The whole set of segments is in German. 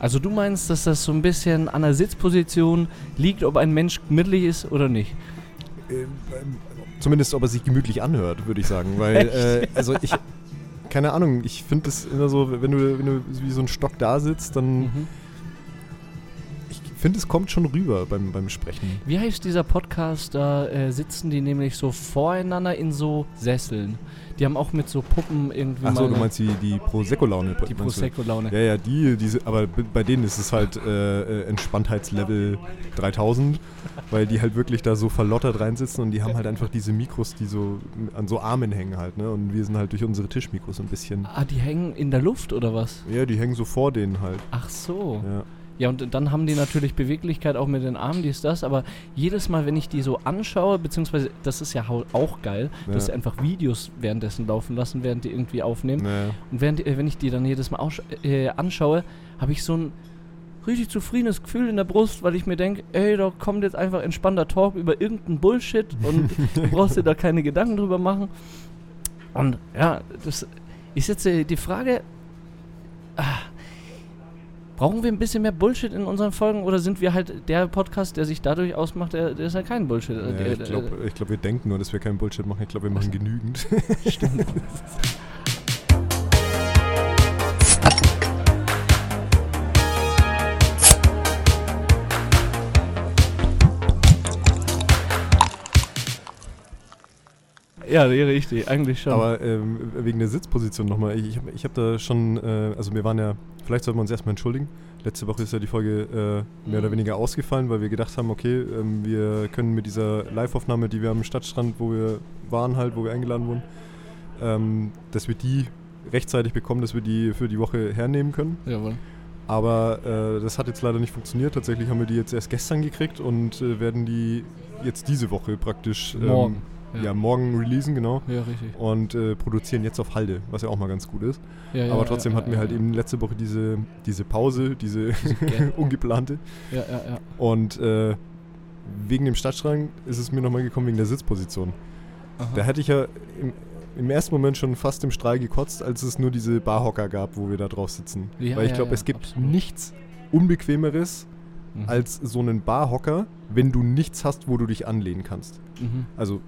Also du meinst, dass das so ein bisschen an der Sitzposition liegt, ob ein Mensch gemütlich ist oder nicht? Äh, zumindest, ob er sich gemütlich anhört, würde ich sagen. Weil, äh, also ich, keine Ahnung, ich finde das immer so, wenn du, wenn du wie so ein Stock da sitzt, dann. Mhm. Ich finde, es kommt schon rüber beim, beim Sprechen. Wie heißt dieser Podcast? Da äh, sitzen die nämlich so voreinander in so Sesseln. Die haben auch mit so Puppen irgendwie Achso, du meinst die, die Prosecco-Laune. die? Prosecco-Laune. Ja, ja, die, diese, aber bei denen ist es halt äh, äh, Entspanntheitslevel 3000, weil die halt wirklich da so verlottert reinsitzen und die haben halt einfach diese Mikros, die so an so Armen hängen halt, ne? Und wir sind halt durch unsere Tischmikros ein bisschen. Ah, die hängen in der Luft oder was? Ja, die hängen so vor denen halt. Ach so. Ja. Ja, und dann haben die natürlich Beweglichkeit auch mit den Armen, dies, das. Aber jedes Mal, wenn ich die so anschaue, beziehungsweise das ist ja auch geil, dass sie Ja. einfach Videos währenddessen laufen lassen, während die irgendwie aufnehmen. Naja. Und während, äh, wenn ich die dann jedes Mal äh, anschaue, habe ich so ein richtig zufriedenes Gefühl in der Brust, weil ich mir denke, ey, da kommt jetzt einfach entspannter Talk über irgendeinen Bullshit und du brauchst dir da keine Gedanken drüber machen. Und ja, das ist jetzt äh, die Frage, ah, brauchen wir ein bisschen mehr Bullshit in unseren Folgen oder sind wir halt der Podcast, der sich dadurch ausmacht, der, der ist halt kein Bullshit. Ja, der, ich glaube, glaub, wir denken nur, dass wir keinen Bullshit machen. Ich glaube, wir machen genügend. Stimmt. Ja, richtig, eigentlich schon. Aber ähm, wegen der Sitzposition nochmal, ich, ich habe ich hab da schon, äh, also wir waren ja, vielleicht sollten wir uns erstmal entschuldigen. Letzte Woche ist ja die Folge äh, mehr oder Mhm. weniger ausgefallen, weil wir gedacht haben, okay, ähm, wir können mit dieser Live-Aufnahme, die wir am Stadtstrand, wo wir waren halt, wo wir eingeladen wurden, ähm, dass wir die rechtzeitig bekommen, dass wir die für die Woche hernehmen können. Jawohl. Aber äh, das hat jetzt leider nicht funktioniert. Tatsächlich haben wir die jetzt erst gestern gekriegt und äh, werden die jetzt diese Woche praktisch ähm, Morgen. Ja. morgen releasen, genau. Ja, richtig. Und äh, produzieren jetzt auf Halde, was ja auch mal ganz gut ist. Ja, ja, Aber trotzdem ja, hatten ja, wir halt ja. eben letzte Woche diese, diese Pause, diese ungeplante. Ja, ja, ja. Und äh, wegen dem Stadtstrang ist es mir nochmal gekommen wegen der Sitzposition. Aha. Da hätte ich ja im, im ersten Moment schon fast im Strahl gekotzt, als es nur diese Barhocker gab, wo wir da drauf sitzen. Ja, Weil ich ja, glaube, ja, es gibt absolut. nichts Unbequemeres Mhm. als so einen Barhocker, wenn du nichts hast, wo du dich anlehnen kannst. Mhm. Also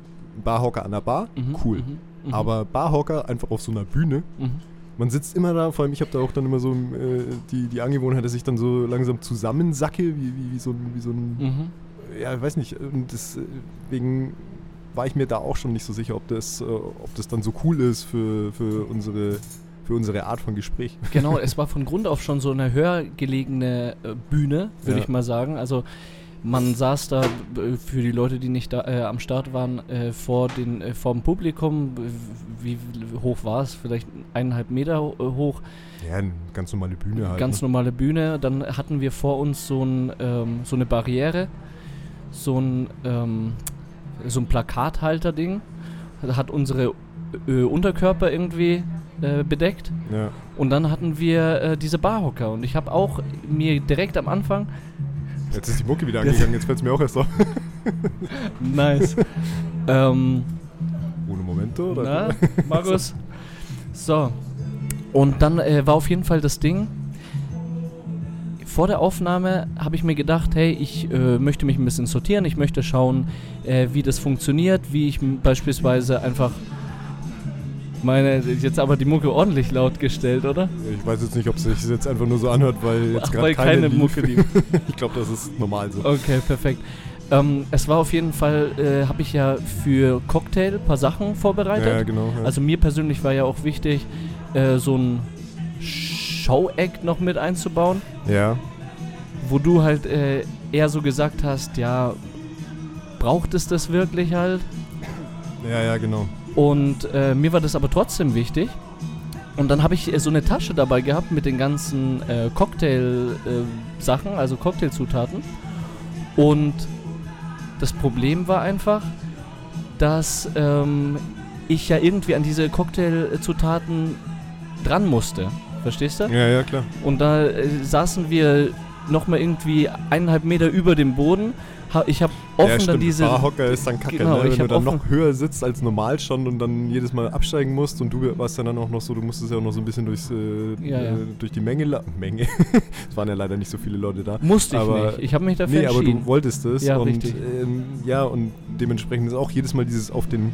Barhocker an der Bar, Mhm. cool. Mhm. Mhm. Aber Barhocker einfach auf so einer Bühne, Mhm. man sitzt immer da, vor allem ich habe da auch dann immer so äh, die, die Angewohnheit, dass ich dann so langsam zusammensacke, wie, wie, wie so ein, wie so ein Mhm. ja, ich weiß nicht, und deswegen war ich mir da auch schon nicht so sicher, ob das, äh, ob das dann so cool ist für, für, unsere, für unsere Art von Gespräch. Genau, es war von Grund auf schon so eine höher gelegene äh, Bühne, würde Ja. ich mal sagen. Also man saß da äh, für die Leute, die nicht da, äh, am Start waren, äh, vor, den, äh, vor dem Publikum. Wie, hoch war es? Vielleicht eineinhalb Meter äh, hoch. Ja, eine ganz normale Bühne halt. Ganz ne? normale Bühne. Dann hatten wir vor uns so, ein, ähm, so eine Barriere, so ein, ähm, so ein Plakathalter-Ding. Hat unsere äh, Unterkörper irgendwie bedeckt. Ja. Und dann hatten wir diese Barhocker. Und ich habe auch mir direkt am Anfang. Jetzt ist die Mucke wieder angegangen, jetzt fällt es mir auch erst auf. Nice. ähm, Ohne Momente, oder? na, Markus? So. Und dann äh, war auf jeden Fall das Ding. Vor der Aufnahme habe ich mir gedacht, hey, ich äh, möchte mich ein bisschen sortieren, ich möchte schauen, äh, wie das funktioniert, wie ich beispielsweise einfach meine, jetzt aber die Mucke ordentlich laut gestellt, oder? Ich weiß jetzt nicht, ob es sich jetzt einfach nur so anhört, weil jetzt gerade weil keine, keine lief. Mucke lief. ich glaube, das ist normal so. Okay, perfekt. Ähm, es war auf jeden Fall, äh, habe ich ja für Cocktail ein paar Sachen vorbereitet. Ja, genau. Ja. Also mir persönlich war ja auch wichtig, äh, so ein Show-Act noch mit einzubauen, ja. wo du halt äh, eher so gesagt hast, ja, braucht es das wirklich halt? ja, ja, genau. Und äh, mir war das aber trotzdem wichtig. Und dann habe ich äh, so eine Tasche dabei gehabt mit den ganzen äh, Cocktail-Sachen, also Cocktailzutaten. Und das Problem war einfach, dass ähm, ich ja irgendwie an diese Cocktailzutaten dran musste. Verstehst du? Ja, ja, klar. Und da äh, saßen wir nochmal irgendwie eineinhalb Meter über dem Boden. Ha, ich habe offen ja, dann stimmt. diese. Barhocker ist dann kacke, Genau, ne? ich wenn du dann noch höher sitzt als normal schon und dann jedes Mal absteigen musst und du warst ja dann auch noch so, du musstest ja auch noch so ein bisschen durchs, äh, Ja, ja. Äh, durch die Menge. Menge. es waren ja leider nicht so viele Leute da. Musste ich aber- nicht. Ich habe mich dafür Nee, aber entschieden. du wolltest es. Ja, und, richtig. Ähm, ja, und dementsprechend ist auch jedes Mal dieses auf den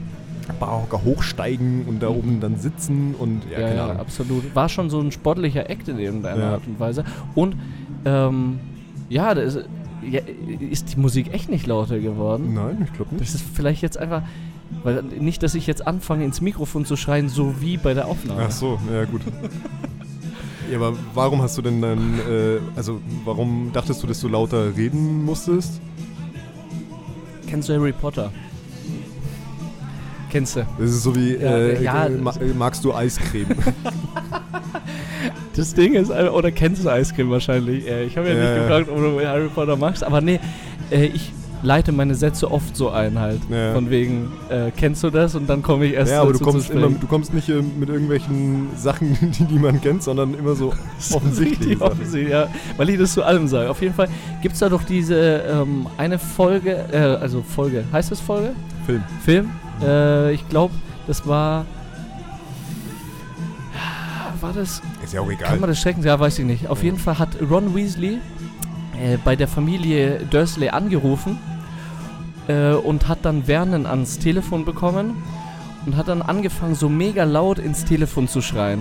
Barhocker hochsteigen und da Mhm. oben dann sitzen und ja, ja, ja, absolut. War schon so ein sportlicher Act in irgendeiner Ja. Art und Weise. Und ähm, ja, da ist, ja, ist die Musik echt nicht lauter geworden. Nein, ich glaube nicht. Das ist vielleicht jetzt einfach, weil nicht, dass ich jetzt anfange ins Mikrofon zu schreien, so wie bei der Aufnahme. Ach so, ja gut. ja, aber warum hast du denn dann, äh, also warum dachtest du, dass du lauter reden musstest? Kennst du Harry Potter? Kennst du? Das ist so wie, Ja, äh, ja, äh, ma magst du Eiscreme? Das Ding ist, einfach- oder kennst du Eiscreme wahrscheinlich? Äh, Ich habe ja, Ja, nicht gefragt, ob du Harry Potter magst, aber nee, äh, ich leite meine Sätze oft so ein halt. Ja. Von wegen, äh, kennst du das? Und dann komme ich erst ja, aber du kommst, immer, du kommst nicht äh, mit irgendwelchen Sachen, die niemand kennt, sondern immer so Sachen. offensichtlich, ja. Weil ich das zu allem sage. Auf jeden Fall gibt es da doch diese ähm, eine Folge, äh, also Folge, heißt das Folge? Film. Film? Äh, ich glaube, das war. War das Ist ja auch Kann egal. man das checken? Ja, weiß ich nicht. Auf jeden Fall hat Ron Weasley äh, bei der Familie Dursley angerufen äh, und hat dann Vernon ans Telefon bekommen und hat dann angefangen, so mega laut ins Telefon zu schreien.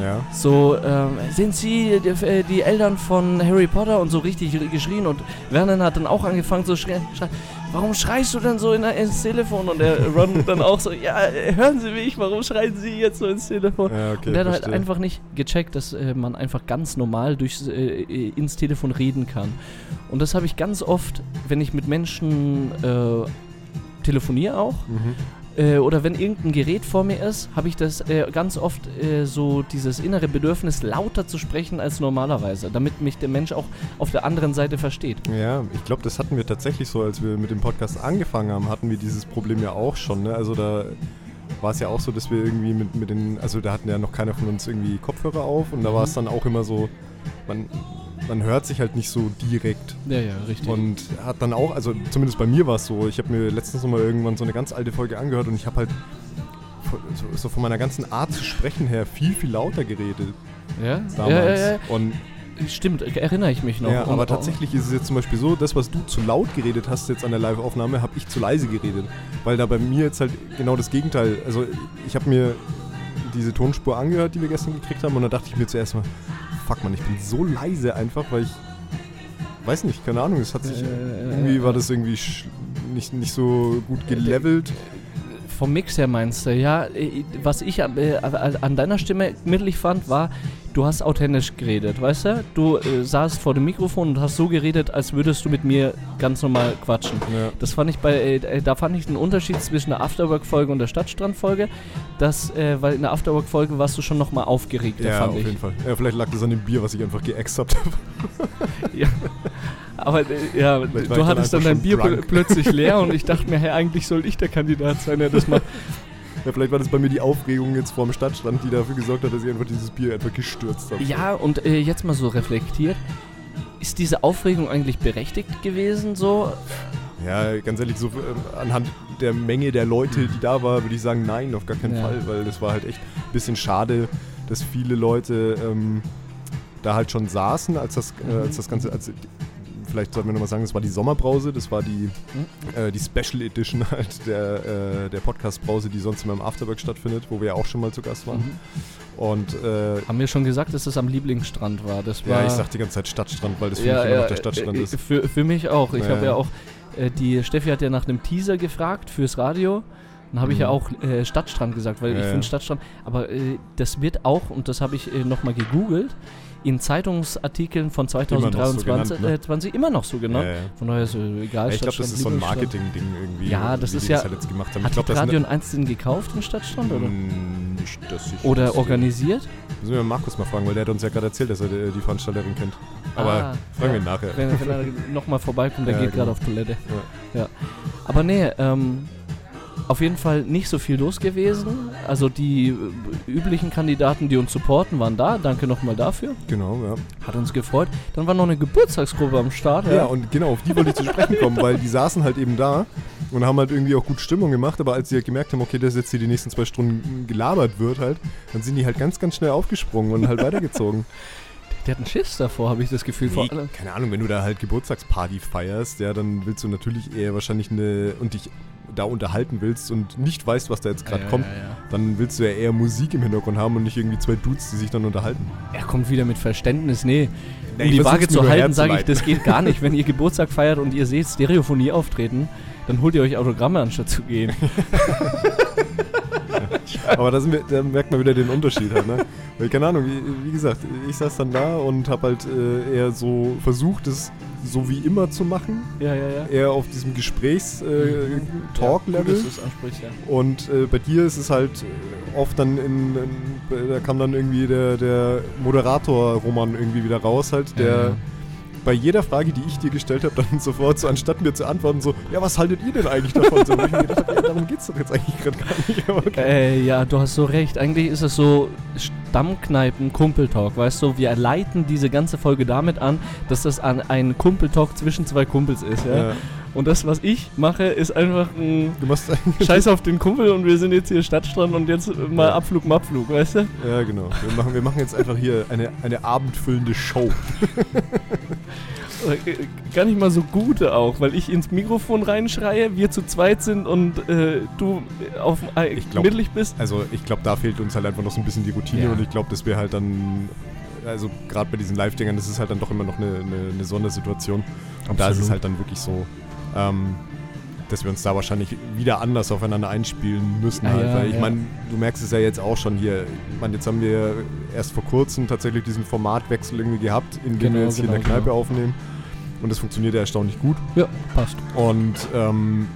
Ja. So, ähm, sind Sie die, äh, die Eltern von Harry Potter und so richtig geschrien und Vernon hat dann auch angefangen zu schreien. Schrei warum schreist du denn so in, ins Telefon? Und der Ron dann auch so, ja, äh, hören Sie mich, warum schreien Sie jetzt so ins Telefon? Ja, okay. Und der hat halt einfach nicht gecheckt, dass äh, man einfach ganz normal durchs, äh, äh, ins Telefon reden kann. Und das habe ich ganz oft, wenn ich mit Menschen äh, telefoniere auch. Mhm. Äh, oder wenn irgendein Gerät vor mir ist, habe ich das äh, ganz oft äh, so dieses innere Bedürfnis, lauter zu sprechen als normalerweise, damit mich der Mensch auch auf der anderen Seite versteht. Ja, ich glaube, das hatten wir tatsächlich so, als wir mit dem Podcast angefangen haben, hatten wir dieses Problem ja auch schon. Ne? Also da war es ja auch so, dass wir irgendwie mit, mit den, also da hatten ja noch keiner von uns irgendwie Kopfhörer auf und da war es dann auch immer so, man, man hört sich halt nicht so direkt. Ja, ja, richtig. Und hat dann auch, also zumindest bei mir war es so, ich habe mir letztens noch mal irgendwann so eine ganz alte Folge angehört und ich habe halt so, so von meiner ganzen Art zu sprechen her viel, viel lauter geredet ja? damals. Ja, ja, ja. Und Stimmt, äh, erinnere ich mich noch. ja, aber tatsächlich ist es jetzt zum Beispiel so, das, was du zu laut geredet hast jetzt an der Live-Aufnahme, habe ich zu leise geredet. Weil da bei mir jetzt halt genau das Gegenteil, also ich habe mir diese Tonspur angehört, die wir gestern gekriegt haben und da dachte ich mir zuerst mal, fuck man, ich bin so leise einfach, weil ich, weiß nicht, keine Ahnung, es hat sich, Äh, irgendwie war das irgendwie nicht, nicht so gut gelevelt. Vom Mix her meinst du, ja. äh, Was ich an, äh, an deiner Stimme mittelig fand, war, du hast authentisch geredet, weißt du? Du äh, saßt vor dem Mikrofon und hast so geredet, als würdest du mit mir ganz normal quatschen. Ja. Das fand ich bei, äh, da fand ich den Unterschied zwischen der Afterwork-Folge und der Stadtstrand-Folge, dass, äh, weil in der Afterwork-Folge warst du schon nochmal aufgeregter, Ja, fand auf ich. jeden Fall. Ja, vielleicht lag das an dem Bier, was ich einfach geäxt habe. Ja. Aber äh, ja, Vielleicht du hattest dann dein Bier pl plötzlich leer und ich dachte mir, hey, eigentlich soll ich der Kandidat sein, der das macht. Ja, vielleicht war das bei mir die Aufregung jetzt vorm Stadtstand, die dafür gesorgt hat, dass ich einfach dieses Bier einfach gestürzt habe. Ja, und äh, jetzt mal so reflektiert. Ist diese Aufregung eigentlich berechtigt gewesen so? Ja, ganz ehrlich, so ähm, anhand der Menge der Leute, die da war, würde ich sagen, nein, auf gar keinen Ja. Fall, weil das war halt echt ein bisschen schade, dass viele Leute ähm, da halt schon saßen, als das, äh, als das Ganze, als, vielleicht sollten wir nochmal sagen, das war die Sommerbrause, das war die, äh, die Special Edition halt der, äh, der Podcast-Brause, die sonst immer im Afterwork stattfindet, wo wir ja auch schon mal zu Gast waren. Mhm. Und äh, Haben wir schon gesagt, dass es am Lieblingsstrand war. Das war ja, ich sag die ganze Zeit Stadtstrand, weil das für ja, mich immer ja, noch der Stadtstrand äh, ist. Für, für mich auch. Ich habe ja auch, äh, die Steffi hat ja nach einem Teaser gefragt fürs Radio. Dann habe ich Mhm. ja auch äh, Stadtstrand gesagt, weil Ja, ich finde Stadtstrand, aber äh, das wird auch, und das habe ich äh, nochmal gegoogelt, in Zeitungsartikeln von Immer noch so 2023 genannt, ne? äh, 20 immer noch so genannt. Ja, ja. Von daher ist äh, egal. Ja, ich glaube, das ist so ein. Marketing-Ding irgendwie. Ja, das ist ja- Das halt jetzt gemacht haben. Hat ich das Radio sind, 1 den gekauft, den Stadtstrand? Oder, Mm, nicht, dass ich oder organisiert? Müssen wir Markus mal fragen, weil der hat uns ja gerade erzählt, dass er die, die Veranstalterin kennt. Aber Ah, fragen wir ihn nachher. Wenn, wenn er nochmal vorbeikommt, der geht genau. gerade auf Toilette. Ja. Aber nee, ähm, auf jeden Fall nicht so viel los gewesen. Also die äh, üblichen Kandidaten, die uns supporten, waren da. Danke nochmal dafür. Genau, ja. Hat uns gefreut. Dann war noch eine Geburtstagsgruppe am Start. Ja, und genau, auf die wollte ich zu sprechen kommen, weil die saßen halt eben da und haben halt irgendwie auch gut Stimmung gemacht, aber als sie halt gemerkt haben, okay, dass jetzt hier die nächsten zwei Stunden gelabert wird halt, dann sind die halt ganz, ganz schnell aufgesprungen und halt weitergezogen. Die hatten Schiss davor, habe ich das Gefühl. Nee, Vor allem. keine Ahnung, wenn du da halt Geburtstagsparty feierst, ja, dann willst du natürlich eher wahrscheinlich eine und dich da unterhalten willst und nicht weißt, was da jetzt gerade Ja, kommt, ja, ja. dann willst du ja eher Musik im Hintergrund haben und nicht irgendwie zwei Dudes, die sich dann unterhalten. Er kommt wieder mit Verständnis. Nee, um die Waage zu halten, sage ich, das geht gar nicht. Wenn ihr Geburtstag feiert und ihr seht Stereophonie auftreten, dann holt ihr euch Autogramme, anstatt zu gehen. Aber da, wir, da merkt man wieder den Unterschied halt, ne? Weil, keine Ahnung, wie, wie gesagt, ich saß dann da und habe halt äh, eher so versucht, es so wie immer zu machen. Ja, ja, ja. Eher auf diesem Gesprächs-Talk-Level. es ansprichst, ja. und äh, bei dir ist es halt äh, oft dann in, in da kam dann irgendwie der, der Moderator Roman irgendwie wieder raus halt, der ja. Bei jeder Frage, die ich dir gestellt habe, dann sofort so, anstatt mir zu antworten, so, ja, was haltet ihr denn eigentlich davon? So, wo ich mir gedacht hab, ja, darum geht's doch jetzt eigentlich gerade gar nicht. Okay. Äh, ja, du hast so recht. Eigentlich ist es so Stammkneipen-Kumpeltalk, weißt du? Wir leiten diese ganze Folge damit an, dass das an ein Kumpeltalk zwischen zwei Kumpels ist, ja? Ja. Und das, was ich mache, ist einfach ein Du machst. Scheiß auf den Kumpel und wir sind jetzt hier Stadtstrand und jetzt mal Ja. Abflug, Mabflug, weißt du? Ja, genau. Wir machen, wir machen jetzt einfach hier eine, eine abendfüllende Show. Äh, Gar nicht mal so gute auch, weil ich ins Mikrofon reinschreie, wir zu zweit sind und äh, du auf äh, glaub- mittelig bist. Also ich glaube, da fehlt uns halt einfach noch so ein bisschen die Routine Ja. und ich glaube, dass wir halt dann, also gerade bei diesen Live-Dingern, das ist halt dann doch immer noch eine, eine, eine Sondersituation. Und da ist es Absolut. halt dann wirklich so, ähm, dass wir uns da wahrscheinlich wieder anders aufeinander einspielen müssen. Ah, halt. ja, Weil ich ja. meine, du merkst es ja jetzt auch schon hier. Ich meine, jetzt haben wir erst vor kurzem tatsächlich diesen Formatwechsel irgendwie gehabt, in dem Genau, wir jetzt hier in der genau, Kneipe genau. aufnehmen. Und das funktioniert ja erstaunlich gut. Ja, passt. Und ähm,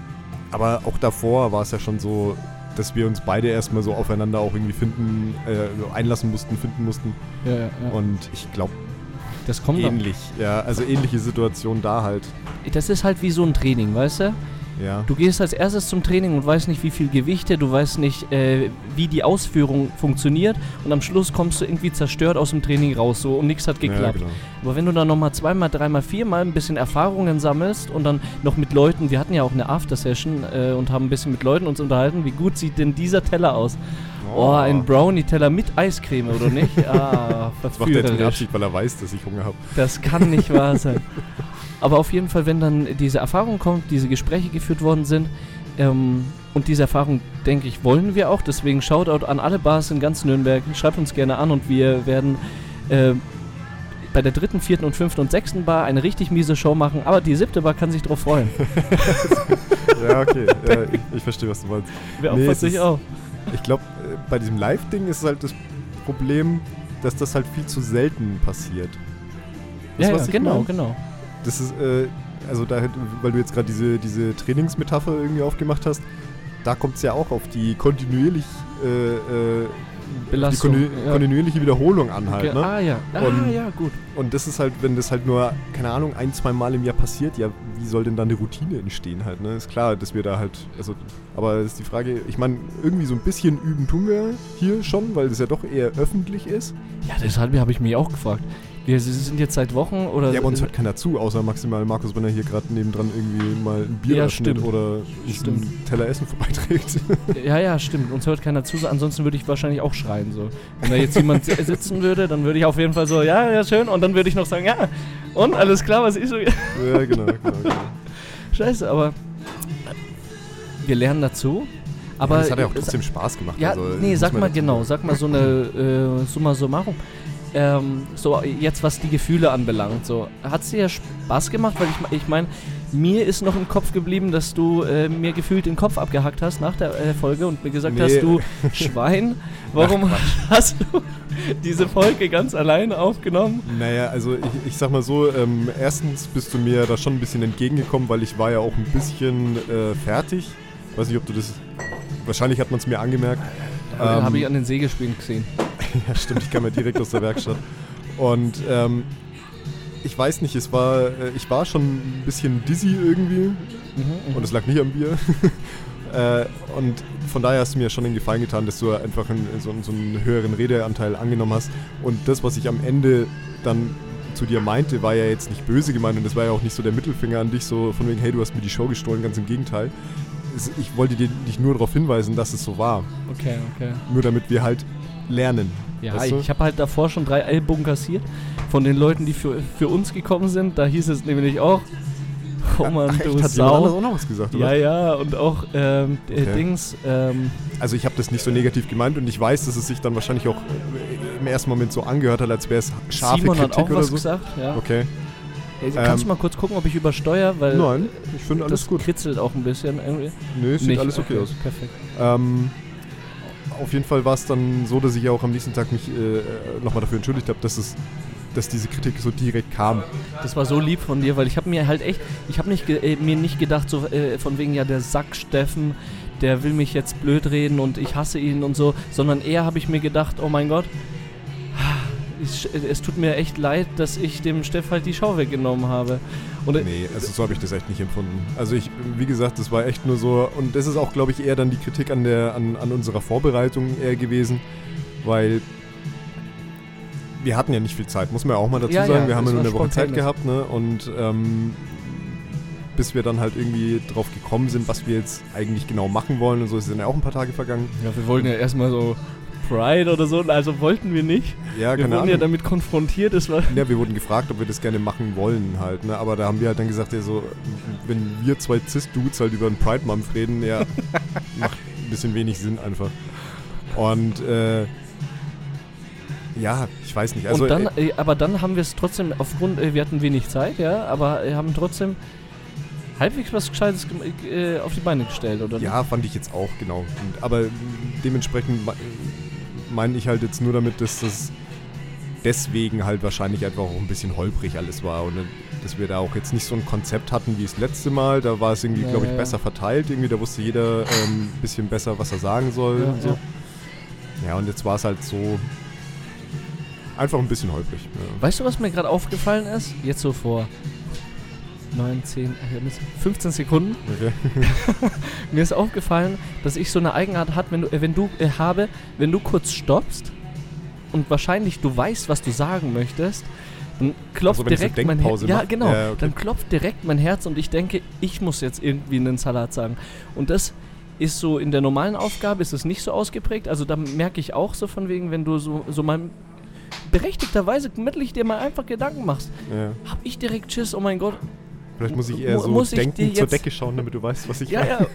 aber auch davor war es ja schon so, dass wir uns beide erstmal so aufeinander auch irgendwie finden, äh, einlassen mussten, finden mussten. Ja, ja, ja. Und ich glaube das kommt dann. ähnlich, ja, also ähnliche Situation da halt. Das ist halt wie so ein Training, weißt du? Ja. Du gehst als erstes zum Training und weißt nicht, wie viel Gewichte, du weißt nicht, äh, wie die Ausführung funktioniert und am Schluss kommst du irgendwie zerstört aus dem Training raus so und nichts hat ja, geklappt. genau. Aber wenn du dann nochmal zweimal, dreimal, viermal ein bisschen Erfahrungen sammelst und dann noch mit Leuten, wir hatten ja auch eine After-Session äh, und haben ein bisschen mit Leuten uns unterhalten, wie gut sieht denn dieser Teller aus? Oh, ein Brownie-Teller mit Eiscreme, oder nicht? Ah, Das macht er jetzt mit. Absicht, weil er weiß, dass ich Hunger habe. Das kann nicht wahr sein. Aber auf jeden Fall, wenn dann diese Erfahrung kommt, diese Gespräche geführt worden sind, ähm, und diese Erfahrung, denke ich, wollen wir auch. Deswegen Shoutout an alle Bars in ganz Nürnberg. Schreibt uns gerne an und wir werden äh, bei der dritten, vierten und fünften und sechsten Bar eine richtig miese Show machen. Aber die siebte Bar kann sich drauf freuen. Ja, okay. ja, ich, ich verstehe, was du meinst. Wer Nee, opfert es sich auch? Ich glaube, äh, bei diesem Live-Ding ist es halt das Problem, dass das halt viel zu selten passiert. Ja, du, ja, ich genau, mein? genau. Das ist, äh, also da, weil du jetzt gerade diese, diese Trainingsmetapher irgendwie aufgemacht hast, da kommt es ja auch auf die kontinuierlich äh, äh, die Belastung, kontinu ja. kontinuierliche Wiederholung an halt, Okay, ne? Ah ja, ah Und- ja, gut. Und das ist halt, wenn das halt nur, keine Ahnung, ein, zwei Mal im Jahr passiert, ja, wie soll denn dann eine Routine entstehen halt, ne? Ist klar, dass wir da halt, also, aber das ist die Frage, ich meine, irgendwie so ein bisschen üben tun wir hier schon, weil das ja doch eher öffentlich ist. Ja, deshalb habe ich mich auch gefragt. Wir sind jetzt seit Wochen oder. Ja, aber uns hört keiner zu, außer maximal Markus, wenn er hier gerade nebendran irgendwie mal ein Bier Ja, öffnet oder einen Teller Essen vorbeiträgt. Ja, ja, stimmt. Uns hört keiner zu, ansonsten würde ich wahrscheinlich auch schreien. So. Wenn da jetzt jemand si- sitzen würde, dann würde ich auf jeden Fall so, ja, ja, schön. Und dann würde ich noch sagen, ja, und alles klar, was ist so. ja, genau, genau, genau. Scheiße, aber wir lernen dazu. Aber ja, das hat ja auch trotzdem Spaß gemacht. Ja, also, nee, sag mal genau, sag mal so eine äh, Summa summarum. Ähm, so, jetzt was die Gefühle anbelangt, so, hat es dir ja Spaß gemacht? Weil ich, ich meine, mir ist noch im Kopf geblieben, dass du äh, mir gefühlt den Kopf abgehackt hast nach der äh, Folge und mir gesagt Nee. hast, du Schwein, warum hast du diese Folge ganz alleine aufgenommen? Naja, also ich, ich sag mal so, ähm, erstens bist du mir da schon ein bisschen entgegengekommen, weil ich war ja auch ein bisschen äh, fertig. Weiß nicht, ob du das. Wahrscheinlich hat man es mir angemerkt. Ähm, Habe ich an den Sägespielen gesehen. ja, stimmt, ich kam ja direkt aus der Werkstatt. Und ähm, ich weiß nicht, es war, äh, ich war schon ein bisschen dizzy irgendwie Mhm, und es lag nicht am Bier. Äh, und von daher hast du mir schon den Gefallen getan, dass du einfach einen, so, so einen höheren Redeanteil angenommen hast. Und das, was ich am Ende dann zu dir meinte, war ja jetzt nicht böse gemeint und das war ja auch nicht so der Mittelfinger an dich, so von wegen, hey, du hast mir die Show gestohlen, ganz im Gegenteil. Ich wollte dir dich nur darauf hinweisen, dass es so war. Okay, okay. Nur damit wir halt lernen. Ja, Weißt du? ich habe halt davor schon drei Ellbogen kassiert von den Leuten, die für, für uns gekommen sind. Da hieß es nämlich auch, oh Mann, du hat Sau. auch noch was gesagt, Ja, oder? ja, und auch ähm, äh, Okay. Dings, ähm, Also ich habe das nicht so negativ gemeint und ich weiß, dass es sich dann wahrscheinlich auch äh, im ersten Moment so angehört hat, als wäre es scharfe Simon hat Kritik auch oder was so. gesagt. Ja. Okay. Kannst Ähm, du mal kurz gucken, ob ich übersteuere? Weil Nein, ich finde alles das gut. kritzelt auch ein bisschen irgendwie. Nö, es sieht Nicht, alles okay, aus. Perfekt. Ähm, auf jeden Fall war es dann so, dass ich ja auch am nächsten Tag mich äh, nochmal dafür entschuldigt habe, dass es dass diese Kritik so direkt kam. Das war so lieb von dir, weil ich habe mir halt echt, ich habe nicht äh, mir nicht gedacht so äh, von wegen ja der Sack Steffen, der will mich jetzt blöd reden und ich hasse ihn und so, sondern eher habe ich mir gedacht, oh mein Gott, ich, es tut mir echt leid, dass ich dem Steff halt die Schau weggenommen habe. Und Nee, also so habe ich das echt nicht empfunden. Also ich, wie gesagt, das war echt nur so, und das ist auch, glaube ich, eher dann die Kritik an, der, an, an unserer Vorbereitung eher gewesen, weil wir hatten ja nicht viel Zeit, muss man ja auch mal dazu Ja, sagen. ja, wir haben ja nur eine Woche Zeit gehabt, ne? Und ähm, bis wir dann halt irgendwie drauf gekommen sind, was wir jetzt eigentlich genau machen wollen und so, ist dann ja auch ein paar Tage vergangen. ja, wir wollten ja erstmal so Pride oder so, also wollten wir nicht. Ja, wir wurden ja Ahnung. damit konfrontiert, das war Ja, wir wurden gefragt, ob wir das gerne machen wollen halt, ne? Aber da haben wir halt dann gesagt, ja so, wenn wir zwei Cis-Dudes halt über einen Pride Month reden, ja, macht ein bisschen wenig Sinn einfach. Und äh, ja, ich weiß nicht. Also dann, äh, äh, aber dann haben wir es trotzdem aufgrund, äh, wir hatten wenig Zeit, ja, aber äh, haben trotzdem halbwegs was Gescheites äh, auf die Beine gestellt, oder? ja, fand ich jetzt auch, genau. Und, aber dementsprechend me- meine ich halt jetzt nur damit, dass das deswegen halt wahrscheinlich einfach auch ein bisschen holprig alles war und dass wir da auch jetzt nicht so ein Konzept hatten wie das letzte Mal. Da war es irgendwie, Ja, glaube ich, ja, besser verteilt. Irgendwie, da wusste jeder ein bisschen besser, was er sagen soll Ja, und so. Ja, und jetzt war es halt so einfach ein bisschen holprig. Weißt du, was mir gerade aufgefallen ist? Jetzt so vor 9, 10, äh, 15 Sekunden. Okay. Mir ist aufgefallen, dass ich so eine Eigenart hat, wenn du, äh, wenn du äh, habe, wenn du kurz stoppst und wahrscheinlich du weißt, was du sagen möchtest, dann klopft Also direkt mein Herz. Ja, genau. Ja, okay. Dann klopft direkt mein Herz und ich denke, ich muss jetzt irgendwie einen Salat sagen. Und das ist so in der normalen Aufgabe ist es nicht so ausgeprägt. Also da merke ich auch so von wegen, wenn du so, so mal berechtigterweise mittlich dir mal einfach Gedanken machst, Ja. hab ich direkt Schiss, oh mein Gott, Vielleicht muss ich eher so muss denken zur Decke schauen, damit du weißt, was ich Ja, ja.